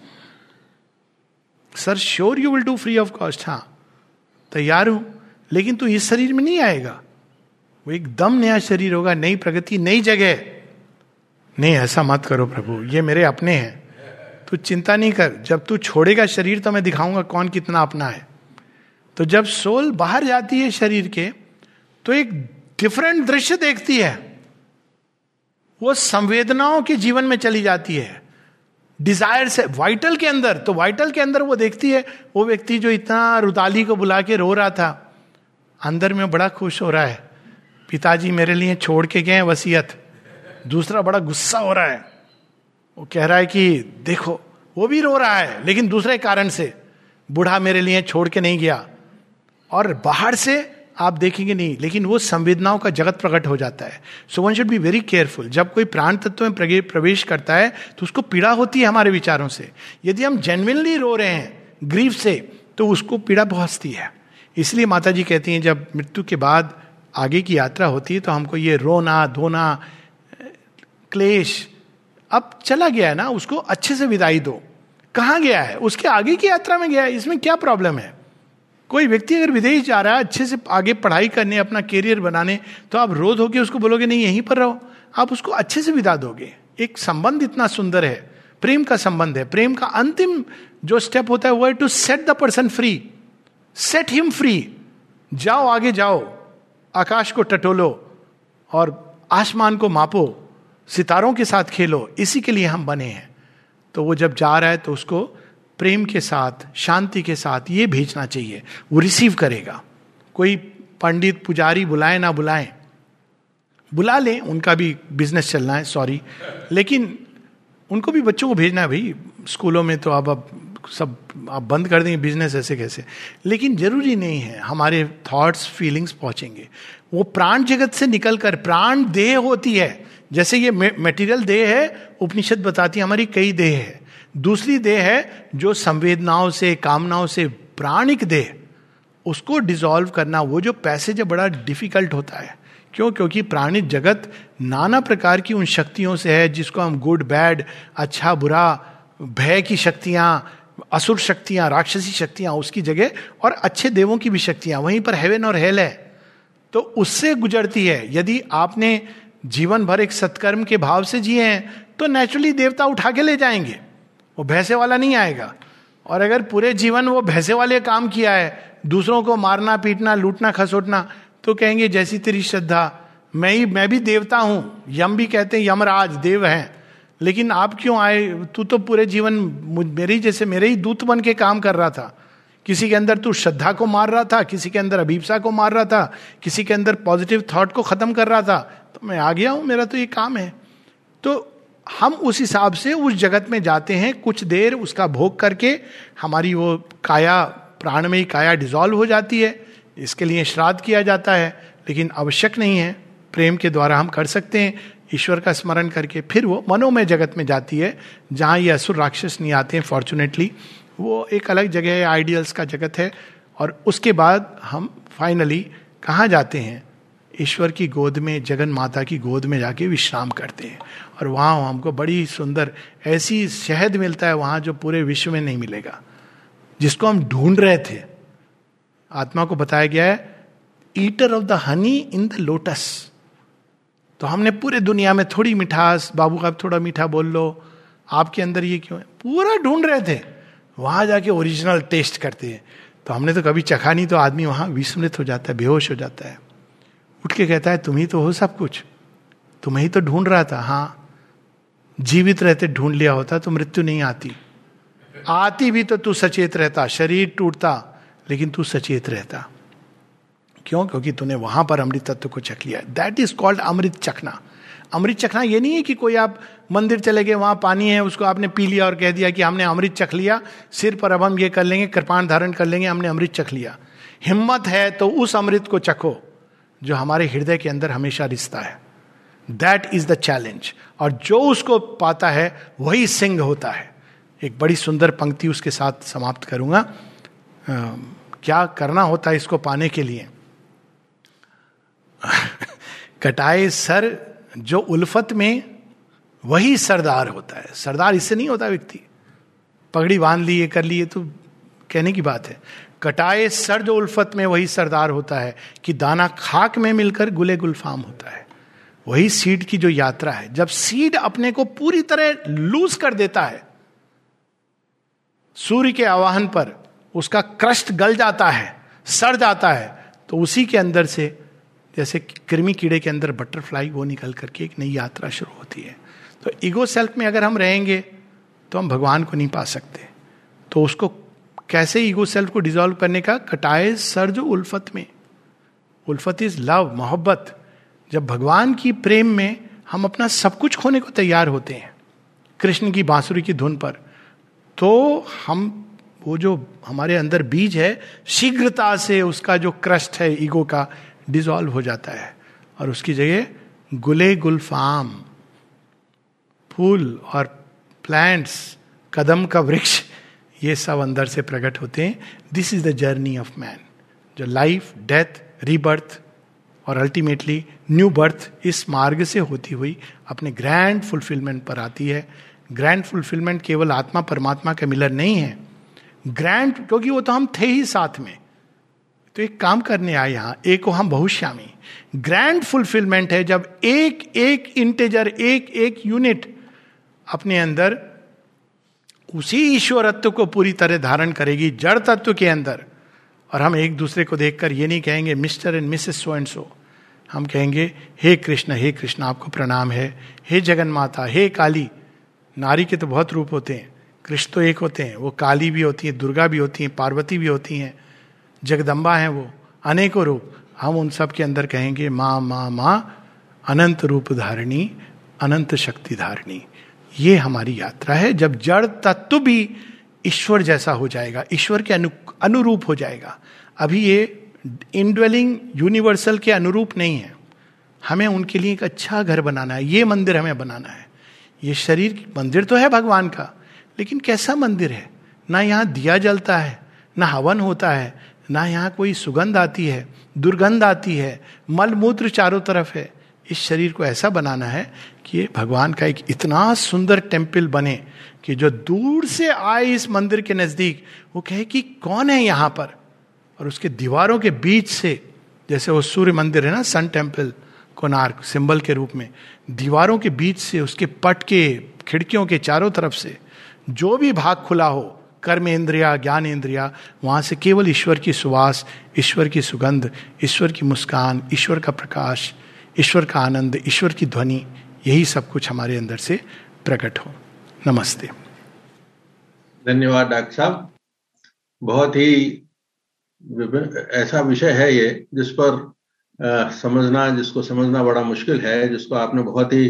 sir sure you will do free of cost हाँ। तैयार हूँ, लेकिन तू इस शरीर में नहीं आएगा। वो एकदम नया शरीर होगा, नई प्रगति, नई जगह। नहीं, ऐसा मत करो प्रभु, ये मेरे अपने हैं। तू चिंता नहीं कर, जब तू छोड़ेगा शरीर तो मैं दिखाऊँगा कौन कितना अपना है। तो जब सोल बाहर जाती है शरीर के तो एक डिफरेंट दृश्य देखती है। वो संवेदनाओं के जीवन में चली जाती है। डिज़ायर से वाइटल के अंदर तो वाइटल के अंदर वो देखती है, वो व्यक्ति जो इतना रुदाली को बुला के रो रहा था, अंदर में बड़ा खुश हो रहा है। पिताजी मेरे लिए छोड़ के गए हैं वसीयत। दूसरा बड़ा गुस्सा हो रहा है। वो कह रहा है कि देखो, वो भी रो रहा है, लेकिन दूसरे कारण से, बूढ़ा मेरे लिए छोड़ के नहीं गया। और बाहर से आप देखेंगे नहीं, लेकिन वो संवेदनाओं का जगत प्रकट हो जाता है। So one should be very careful जब कोई प्राण तत्व में प्रवेश करता है तो उसको पीड़ा होती है हमारे विचारों से। यदि हम जेनविनली रो रहे हैं ग्रीफ से तो उसको पीड़ा पहुँचती है। इसलिए माता जी कहती हैं, जब मृत्यु के बाद आगे की यात्रा होती है तो हमको ये रोना, धोना, क्लेश, अब चला गया है ना, उसको अच्छे से विदाई दो। कहाँ गया है? उसके आगे की यात्रा में गया है। इसमें क्या प्रॉब्लम है? कोई व्यक्ति अगर विदेश जा रहा है, अच्छे से आगे पढ़ाई करने, अपना कैरियर बनाने तो आप रोज होके उसको बोलोगे, नहीं, यहीं पर रहो। आप उसको अच्छे से विदा दोगे। एक संबंध इतना सुंदर है। प्रेम का संबंध है। प्रेम का अंतिम जो स्टेप होता है, वो है to set the person free set him free जाओ, आगे जाओ। आकाश को टटोलो और आसमान को मापो। सितारों के साथ खेलो। इसी के लिए हम बने हैं। तो वो जब जा रहा है तो उसको प्रेम के साथ, शांति के साथ ये भेजना चाहिए। वो रिसीव करेगा। कोई पंडित, पुजारी बुलाए ना बुलाए, बुला लें, उनका भी बिज़नेस चलना है सॉरी लेकिन उनको भी बच्चों को भेजना है, भाई, स्कूलों में तो अब अब सब आप बंद कर देंगे बिज़नेस ऐसे कैसे? लेकिन ज़रूरी नहीं है, हमारे थॉट्स फीलिंग्स पहुँचेंगे। वो प्राण जगत से निकलकर प्राण देह होती है। जैसे ये मेटीरियल देह है, उपनिषद बताती है, हमारी कई देह है। दूसरी देह है जो संवेदनाओं से, कामनाओं से प्राणिक देह। उसको डिजॉल्व करना, वो जो पैसेज बड़ा डिफ़िकल्ट होता है। क्यों? क्योंकि प्राणिक जगत नाना प्रकार की उन शक्तियों से है, जिसको हम गुड बैड अच्छा बुरा, भय की शक्तियाँ, असुर शक्तियाँ, राक्षसी शक्तियाँ, उसकी जगह, और अच्छे देवों की भी शक्तियाँ। वहीं पर हेवन और हेल है। तो उससे गुजरती है। यदि आपने जीवन भर एक सत्कर्म के भाव से जिए हैं तो नेचुरली देवता उठा के ले जाएँगे। वो भैंसे वाला नहीं आएगा। और अगर पूरे जीवन वो भैंसे वाले काम किया है, दूसरों को मारना, पीटना, लूटना, खसोटना तो कहेंगे, जैसी तेरी श्रद्धा, मैं ही, मैं भी देवता हूँ। यम भी कहते हैं, यमराज, देव हैं। लेकिन आप क्यों आए? तू तो पूरे जीवन मेरे ही जैसे, मेरे ही दूत बन के काम कर रहा था। किसी के अंदर तू श्रद्धा को मार रहा था, किसी के अंदर अभीपसा को मार रहा था, किसी के अंदर पॉजिटिव थॉट को खत्म कर रहा था। तो मैं आ गया हूँ, मेरा तो ये काम है। तो हम उस हिसाब से उस जगत में जाते हैं, कुछ देर उसका भोग करके हमारी वो काया प्राण में ही काया डिजॉल्व हो जाती है। इसके लिए श्राद्ध किया जाता है, लेकिन आवश्यक नहीं है। प्रेम के द्वारा हम कर सकते हैं। ईश्वर का स्मरण करके फिर वो मनोमय जगत में जाती है, जहाँ ये असुर राक्षस नहीं आते हैं फॉर्चुनेटली वो एक अलग जगह है आइडियल्स का जगत है, और उसके बाद हम फाइनली कहाँ जाते हैं? ईश्वर की गोद में, जगन माता की गोद में जाके विश्राम करते हैं। और वहाँ हमको बड़ी सुंदर ऐसी शहद मिलता है वहाँ जो पूरे विश्व में नहीं मिलेगा, जिसको हम ढूंढ रहे थे। आत्मा को बताया गया है eater of the honey in the lotus तो हमने पूरे दुनिया में थोड़ी मिठास, बाबू का थोड़ा मीठा बोल लो, आपके अंदर ये क्यों है? पूरा ढूंढ रहे थे। वहाँ जाके ओरिजिनल टेस्ट करते हैं। तो हमने तो कभी चखा नहीं तो आदमी वहाँ विस्मृत हो जाता है, बेहोश हो जाता है। उठ के कहता है, तुम ही तो हो सब कुछ। तुम्हें ही तो ढूंढ रहा था। हाँ जीवित रहते, ढूंढ लिया होता तो मृत्यु नहीं आती। आती भी तो तू सचेत रहता, शरीर टूटता, लेकिन तू सचेत रहता। क्यों? क्योंकि तूने वहाँ पर अमृत तत्व को चख लिया। दैट इज़ कॉल्ड अमृत चखना। अमृत चखना ये नहीं है कि कोई आप मंदिर चले गए, वहाँ पानी है, उसको आपने पी लिया और कह दिया कि हमने अमृत चख लिया, सिर पर अब हम ये कर लेंगे, कृपाण धारण कर लेंगे, हमने अमृत चख लिया। हिम्मत है तो उस अमृत को चखो, जो हमारे हृदय के अंदर हमेशा रिश्ता है। दैट इज़ द चैलेंज और जो उसको पाता है वही सिंह होता है। एक बड़ी सुंदर पंक्ति उसके साथ समाप्त करूँगा। आ, क्या करना होता है इसको पाने के लिए? कटाए सर जो उल्फत में वही सरदार होता है। सरदार इससे नहीं होता व्यक्ति। पगड़ी बाँध ली ये कर लिए तो कहने की बात है। कटाए सर जो उल्फत में वही सरदार होता है कि दाना खाक में मिलकर गुले गुलफाम होता है। वही सीड की जो यात्रा है, जब सीड अपने को पूरी तरह लूज कर देता है, सूर्य के आवाहन पर उसका क्रस्ट गल जाता है, सड़ जाता है तो उसी के अंदर से, जैसे कृमि कीड़े के अंदर बटरफ्लाई वो निकल करके एक नई यात्रा शुरू होती है। तो ईगो सेल्फ में अगर हम रहेंगे तो हम भगवान को नहीं पा सकते। तो उसको कैसे ईगो सेल्फ को डिजोल्व करने का? कटाए सर्ज उल्फत में। उल्फत इज़ लव मोहब्बत। जब भगवान की प्रेम में हम अपना सब कुछ खोने को तैयार होते हैं, कृष्ण की बांसुरी की धुन पर तो हम, वो जो हमारे अंदर बीज है, शीघ्रता से उसका जो क्रस्ट है, ईगो का डिजॉल्व हो जाता है। और उसकी जगह गुले गुलफाम फूल और प्लांट्स कदम का वृक्ष, ये सब अंदर से प्रकट होते हैं। This is the journey of man जो लाइफ डेथ रीबर्थ और अल्टीमेटली न्यू बर्थ इस मार्ग से होती हुई अपने ग्रैंड फुलफिलमेंट पर आती है। ग्रैंड फुलफिलमेंट केवल आत्मा परमात्मा का मिलर नहीं है। ग्रैंड क्योंकि वो तो हम थे ही साथ में। तो एक काम करने आए यहाँ, एक हम बहुश्यामी। ग्रैंड फुलफिलमेंट है जब एक एक इंटेजर एक एक यूनिट अपने अंदर उसी ईश्वरत्व को पूरी तरह धारण करेगी, जड़ तत्व के अंदर। और हम एक दूसरे को देखकर ये नहीं कहेंगे, mister and Mrs so and so. हम कहेंगे, हे कृष्ण हे कृष्ण, आपको प्रणाम है। हे जगन माता हे काली। नारी के तो बहुत रूप होते हैं। कृष्ण तो एक होते हैं। वो काली भी होती हैं, दुर्गा भी होती हैं, पार्वती भी होती हैं। जगदम्बा हैं वो, अनेकों रूप। हम उन सब के अंदर कहेंगे, माँ माँ माँ, अनंत रूप धारणी, अनंत शक्ति धारणी। ये हमारी यात्रा है। जब जड़ तत्व भी ईश्वर जैसा हो जाएगा, ईश्वर के अनु, अनुरूप हो जाएगा। अभी ये इनड्वेलिंग यूनिवर्सल के अनुरूप नहीं है। हमें उनके लिए एक अच्छा घर बनाना है। ये मंदिर हमें बनाना है। ये शरीर मंदिर तो है भगवान का, लेकिन कैसा मंदिर है? ना यहाँ दिया जलता है, ना हवन होता है, ना यहाँ कोई सुगंध आती है, दुर्गंध आती है, मल मूत्र चारों तरफ़ है। इस शरीर को ऐसा बनाना है कि ये भगवान का एक इतना सुंदर टेंपल बने कि जो दूर से आए इस मंदिर के नज़दीक, वो कहे कि कौन है यहाँ पर? और उसके दीवारों के बीच से, जैसे वो सूर्य मंदिर है ना सन टेंपल कोनार्क सिंबल के रूप में, दीवारों के बीच से, उसके पट के, खिड़कियों के चारों तरफ़ से, जो भी भाग खुला हो, कर्म इंद्रिया, ज्ञान इंद्रिया, वहाँ से केवल ईश्वर की सुवास, ईश्वर की सुगंध, ईश्वर की मुस्कान, ईश्वर का प्रकाश, ईश्वर का आनंद, ईश्वर की ध्वनि, यही सब कुछ हमारे अंदर से प्रकट हो। नमस्ते। धन्यवाद, डॉक्टर साहब। बहुत ही ऐसा विषय है ये जिस पर आ, समझना जिसको समझना बड़ा मुश्किल है जिसको आपने बहुत ही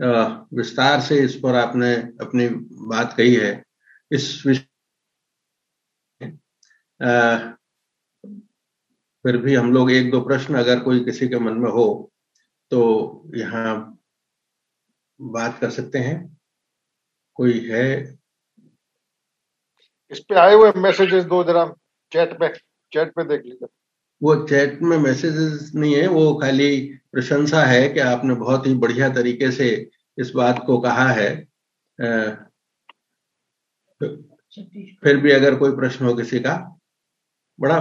आ, विस्तार से इस पर आपने अपनी बात कही है। इस विषय फिर भी हम लोग एक दो प्रश्न अगर कोई किसी के मन में हो तो यहाँ बात कर सकते हैं। कोई है? इस पे आए हुए मैसेजेस दो जरा चैट पे। चैट पे देख लीजिए। वो चैट में मैसेजेस नहीं है वो खाली प्रशंसा है कि आपने बहुत ही बढ़िया तरीके से इस बात को कहा है। फिर भी अगर कोई प्रश्न हो किसी का बड़ा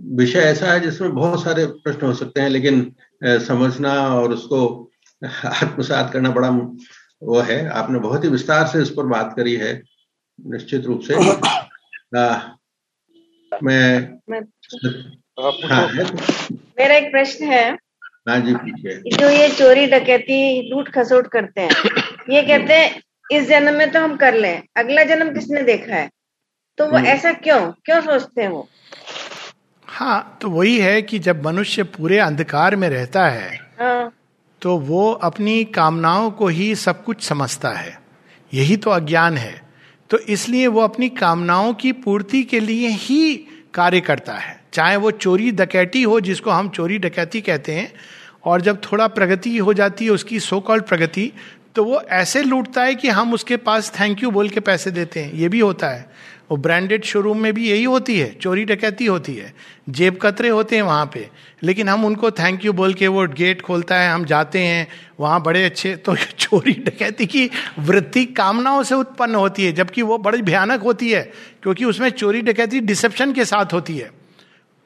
विषय ऐसा है जिसमें बहुत सारे प्रश्न हो सकते हैं लेकिन समझना और उसको आत्मसात करना बड़ा वो है। आपने बहुत ही विस्तार से इस पर बात करी है निश्चित रूप से। आ, मैं, मैं हाँ, मेरा एक प्रश्न है। हाँ जी पूछिए। जो ये चोरी डकैती लूट खसोट करते हैं ये कहते हैं इस जन्म में तो हम कर लें अगला जन्म किसने देखा है? तो वो हम्म। ऐसा क्यों क्यों सोचते हैं वो? हाँ तो वही है कि जब मनुष्य पूरे अंधकार में रहता है हाँ। तो वो अपनी कामनाओं को ही सब कुछ समझता है। यही तो अज्ञान है। तो इसलिए वो अपनी कामनाओं की पूर्ति के लिए ही कार्य करता है। चाहे वो चोरी डकैती हो, जिसको हम चोरी डकैती कहते हैं, और जब थोड़ा प्रगति हो जाती है, उसकी सो कॉल्ड प्रगति तो वो ऐसे लूटता है कि हम उसके पास थैंक यू बोल के पैसे देते हैं। ये भी होता है। वो ब्रांडेड शोरूम में भी यही होती है, चोरी डकैती होती है। जेब कतरे होते हैं वहाँ पे। लेकिन हम उनको थैंक यू बोल के वो गेट खोलता है, हम जाते हैं, वहाँ बड़े अच्छे तो चोरी डकैती की वृत्ति कामनाओं से उत्पन्न होती है, जबकि वो बड़ी भयानक होती है, क्योंकि उसमें चोरी डकैती डिसेप्शन के साथ होती है।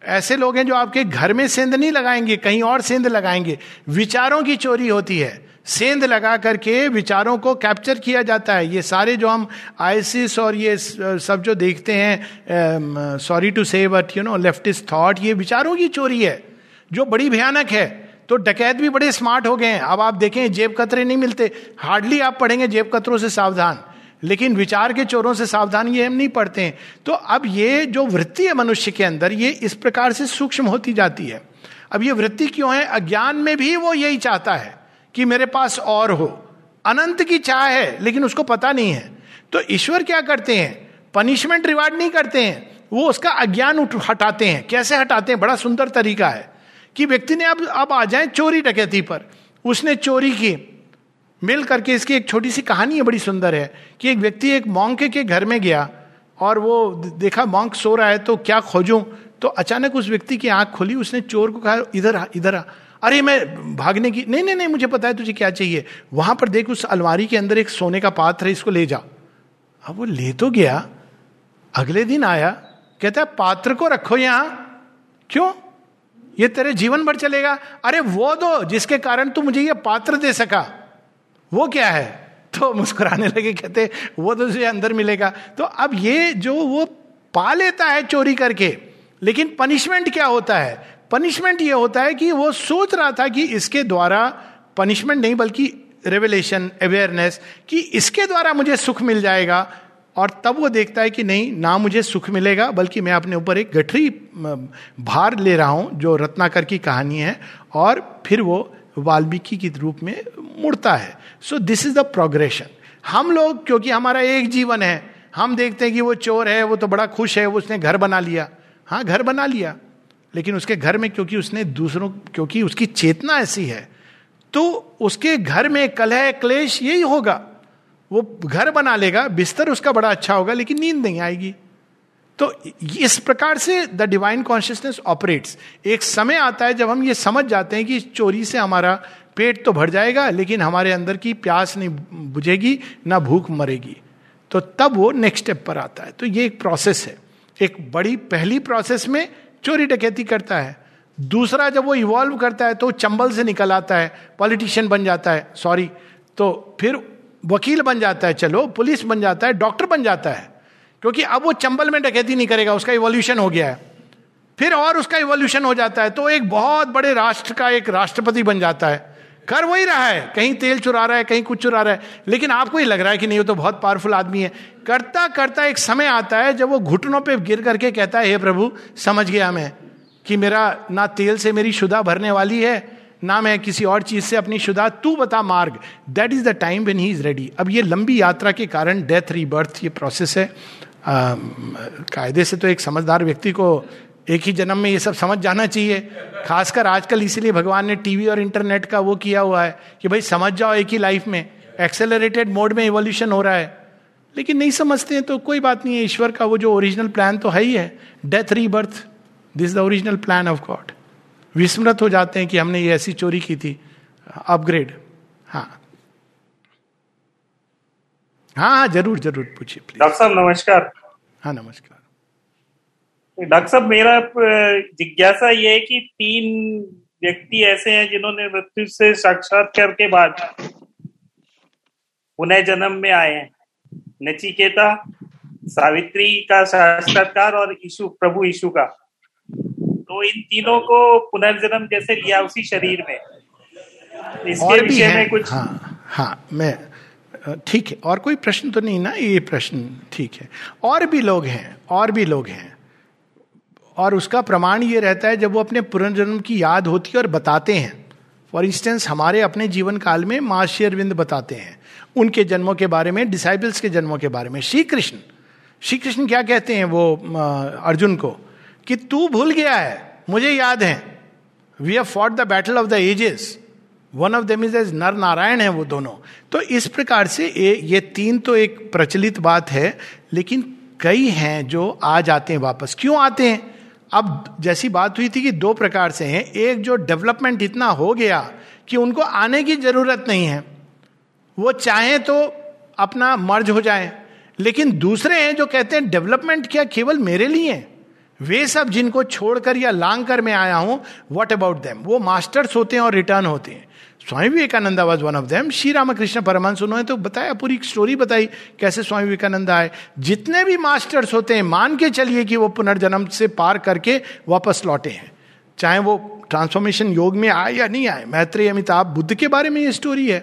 ऐसे लोग हैं जो आपके घर में सेंध नहीं लगाएँगे, कहीं और सेंध लगाएँगे। विचारों की चोरी होती है। सेंध लगा करके विचारों को कैप्चर किया जाता है। ये सारे जो हम आईसिस और ये सब जो देखते हैं sorry to say but, you know, leftist thought, ये विचारों की चोरी है, जो बड़ी भयानक है। तो डकैत भी बड़े स्मार्ट हो गए हैं। अब आप देखें, जेब कतरे नहीं मिलते। हार्डली आप पढ़ेंगे जेब कतरों से सावधान। लेकिन विचार के चोरों से सावधान ये हम नहीं पढ़ते हैं। तो अब ये जो वृत्ति है मनुष्य के अंदर, ये इस प्रकार से सूक्ष्म होती जाती है। अब ये वृत्ति क्यों है? अज्ञान में भी वो यही चाहता है। कि मेरे पास और हो। अनंत की चाह है, लेकिन उसको पता नहीं है। तो ईश्वर क्या करते हैं? पनिशमेंट रिवार्ड नहीं करते हैं। वो उसका अज्ञान हटाते हैं। कैसे हटाते हैं? बड़ा सुंदर तरीका है कि व्यक्ति ने अब अब आ जाए चोरी डकैती पर। उसने चोरी की। मिल करके इसकी एक छोटी सी कहानी है, बड़ी सुंदर है कि एक व्यक्ति एक मॉन्क के घर में गया और वो देखा मॉन्क सो रहा है तो क्या खोजूं? तो अचानक उस व्यक्ति की आँख खुली, उसने चोर को कहा, इधर आ इधर आ। अरे मैं भागने की, नहीं नहीं नहीं, मुझे पता है तुझे क्या चाहिए। वहाँ पर देख उस अलमारी के अंदर एक सोने का पात्र है, इसको ले जा। अब वो ले तो गया, अगले दिन आया, कहता है, पात्र को रखो यहाँ। क्यों? ये तेरे जीवन भर चलेगा। अरे वो दो जिसके कारण तू मुझे ये पात्र दे सका। वो क्या है? तो मुस्कुराने लगे, कहते, वो तो तुझे अंदर मिलेगा। तो अब ये जो वो पा लेता है चोरी करके, लेकिन पनिशमेंट क्या होता है? पनिशमेंट ये होता है कि वो सोच रहा था कि इसके द्वारा पनिशमेंट नहीं, बल्कि रेवलेशन अवेयरनेस कि इसके द्वारा मुझे सुख मिल जाएगा। और तब वो देखता है कि नहीं, ना मुझे सुख मिलेगा, बल्कि मैं अपने ऊपर एक गठरी भार ले रहा हूँ, जो रत्नाकर की कहानी है, और फिर वो वाल्मीकि के रूप में मुड़ता है। So this is the progression हम लोग, क्योंकि हमारा एक जीवन है, हम देखते हैं कि वो चोर है, वो तो बड़ा खुश है, उसने घर बना लिया। हाँ घर बना लिया। लेकिन उसके घर में क्योंकि उसने दूसरों, क्योंकि उसकी चेतना ऐसी है तो उसके घर में कलह, क्लेश यही होगा। वो घर बना लेगा, बिस्तर उसका बड़ा अच्छा होगा, लेकिन नींद नहीं आएगी। तो इस प्रकार से द डिवाइन कॉन्शियसनेस ऑपरेट्स एक समय आता है जब हम ये समझ जाते हैं कि चोरी से हमारा पेट तो भर जाएगा, लेकिन हमारे अंदर की प्यास नहीं बुझेगी, ना भूख मरेगी। तो तब वो नेक्स्ट स्टेप पर आता है। तो ये एक प्रोसेस है। एक बड़ी पहली प्रोसेस में चोरी डकैती करता है। दूसरा जब वो इवॉल्व करता है तो चंबल से निकल आता है पॉलिटिशियन बन जाता है सॉरी तो फिर वकील बन जाता है, चलो, पुलिस बन जाता है डॉक्टर बन जाता है। क्योंकि अब वो चंबल में डकैती नहीं करेगा, उसका इवोल्यूशन हो गया है। फिर और उसका इवोल्यूशन हो जाता है तो एक बहुत बड़े राष्ट्र का एक राष्ट्रपति बन जाता है। कर वही रहा है। कहीं तेल चुरा रहा है, कहीं कुछ चुरा रहा है। लेकिन आपको ही लग रहा है कि नहीं, वो तो बहुत पावरफुल आदमी है। करता करता एक समय आता है जब वो घुटनों पे गिर करके कहता है, हे प्रभु, समझ गया मैं कि मेरा ना तेल से मेरी शुदा भरने वाली है, ना मैं किसी और चीज़ से अपनी शुदा, तू बता मार्ग। That is the time when he is ready अब ये लंबी यात्रा के कारण डेथ रीबर्थ ये प्रोसेस है। कायदे से तो एक समझदार व्यक्ति को एक ही जन्म में ये सब समझ जाना चाहिए। खासकर आजकल इसीलिए भगवान ने टीवी और इंटरनेट का वो किया हुआ है कि भाई समझ जाओ एक ही लाइफ में। एक्सेलरेटेड मोड में इवोल्यूशन हो रहा है। लेकिन नहीं समझते हैं तो कोई बात नहीं है ईश्वर का वो जो ओरिजिनल प्लान तो है ही है। Death rebirth this the original plan of God विस्मृत हो जाते हैं कि हमने ये ऐसी चोरी की थी। अपग्रेड हाँ। हाँ हाँ ज़रूर ज़रूर पूछिए प्लीज़ डॉक्टर साहब नमस्कार। हाँ नमस्कार। डॉक्टर साहब मेरा जिज्ञासा ये है कि तीन व्यक्ति ऐसे हैं जिन्होंने मृत्यु से साक्षात्कार के बाद पुनः जन्म में आए हैं। नचिकेता सावित्री का साक्षात्कार और ईशु प्रभु ईशु का। तो इन तीनों को पुनर्जन्म कैसे लिया उसी शरीर में? इसके विषय में कुछ हाँ हाँ मैं ठीक है और कोई प्रश्न तो नहीं ना? ये प्रश्न ठीक है। और भी लोग हैं और भी लोग हैं। और उसका प्रमाण ये रहता है जब वो अपने पुनर्जन्म की याद होती है और बताते हैं। फॉर इंस्टेंस हमारे अपने जीवन काल में माँ शेरविंद बताते हैं। उनके जन्मों के बारे में डिसाइबल्स के जन्मों के बारे में। श्री कृष्ण श्री कृष्ण क्या कहते हैं वो अर्जुन को? कि तू भूल गया है, मुझे याद है। We have fought the battle of the ages one of them is as Nar Narayan है वो दोनों। तो इस प्रकार से ये ये तीन तो एक प्रचलित बात है, लेकिन कई हैं जो आ जाते हैं वापस। क्यों आते हैं? अब जैसी बात हुई थी कि दो प्रकार से हैं। एक जो डेवलपमेंट इतना हो गया कि उनको आने की ज़रूरत नहीं है। वो चाहें तो अपना मर्ज हो जाए। लेकिन दूसरे हैं जो कहते हैं डेवलपमेंट क्या केवल मेरे लिए है? वे सब जिनको छोड़कर या लांग कर मैं आया हूँ वट अबाउट देम वो मास्टर्स होते हैं और रिटर्न होते हैं। Swami Vivekananda was one of them Shri Ramakrishna Paramhansa, उन्होंने तो बताया, पूरी स्टोरी बताई, कैसे स्वामी विवेकानंद आए। जितने भी मास्टर्स होते हैं, मान के चलिए कि वो पुनर्जन्म से पार करके वापस लौटे हैं। चाहे वो ट्रांसफॉर्मेशन योग में आए या नहीं आए मैत्रेय अमिताभ, बुद्ध के बारे में ये स्टोरी है।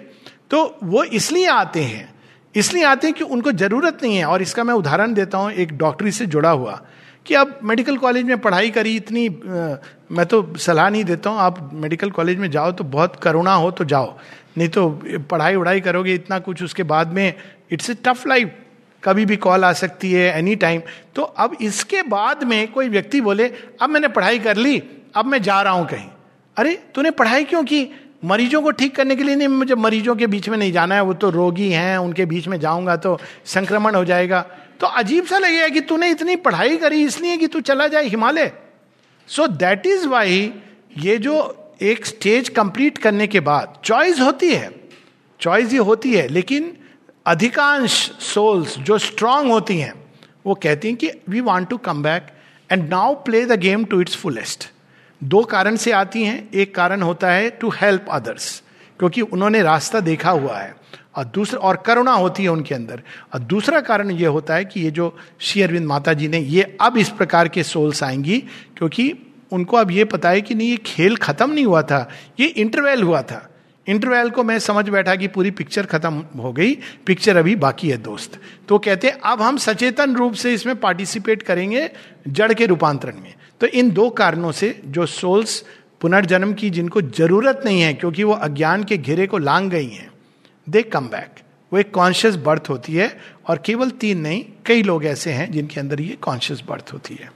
तो वो इसलिए आते हैं, इसलिए आते हैं कि उनको ज़रूरत नहीं है। और इसका मैं उदाहरण देता हूँ, एक डॉक्टरी से जुड़ा हुआ। कि अब मेडिकल कॉलेज में पढ़ाई करी, इतनी मैं तो सलाह नहीं देता हूँ, आप मेडिकल कॉलेज में जाओ तो बहुत करुणा हो तो जाओ। नहीं तो पढ़ाई वढ़ाई करोगे इतना कुछ, उसके बाद में इट्स ए टफ लाइफ कभी भी कॉल आ सकती है एनी टाइम तो अब इसके बाद में कोई व्यक्ति बोले, अब मैंने पढ़ाई कर ली, अब मैं जा रहा हूँ कहीं। अरे, तूने पढ़ाई क्यों की? मरीजों को ठीक करने के लिए नहीं, मुझे मरीजों के बीच में नहीं जाना है, वो तो रोगी हैं, उनके बीच में जाऊँगा तो संक्रमण हो जाएगा। तो अजीब सा लगेगा कि तूने इतनी पढ़ाई करी, इसलिए कि तू चला जाए Himalaya. So that is why ये जो एक स्टेज कंप्लीट करने के बाद चॉइस होती है। चॉइस ये होती है, लेकिन अधिकांश सोल्स जो स्ट्रांग होती हैं, वो कहती हैं कि we want to come back and now play the game to its fullest दो कारण से आती हैं। एक कारण होता है टू हेल्प अदर्स क्योंकि उन्होंने रास्ता देखा हुआ है। और दूसरा और करुणा होती है उनके अंदर। और दूसरा कारण ये होता है कि ये जो श्री अरविंद माता जी ने, ये अब इस प्रकार के सोल्स आएँगी, क्योंकि उनको अब ये पता है कि नहीं, ये खेल खत्म नहीं हुआ था, ये इंटरवेल हुआ था। इंटरवेल को मैं समझ बैठा कि पूरी पिक्चर खत्म हो गई पिक्चर अभी बाकी है दोस्त। तो कहते हैं अब हम सचेतन रूप से इसमें पार्टिसिपेट करेंगे जड़ के रूपांतरण में। तो इन दो कारणों से जो सोल्स पुनर्जन्म की जिनको ज़रूरत नहीं है, क्योंकि वो अज्ञान के घेरे को लांग गई हैं दे कम बैक वो एक कॉन्शियस बर्थ होती है और केवल तीन नहीं, कई लोग ऐसे हैं जिनके अंदर ये कॉन्शियस बर्थ होती है।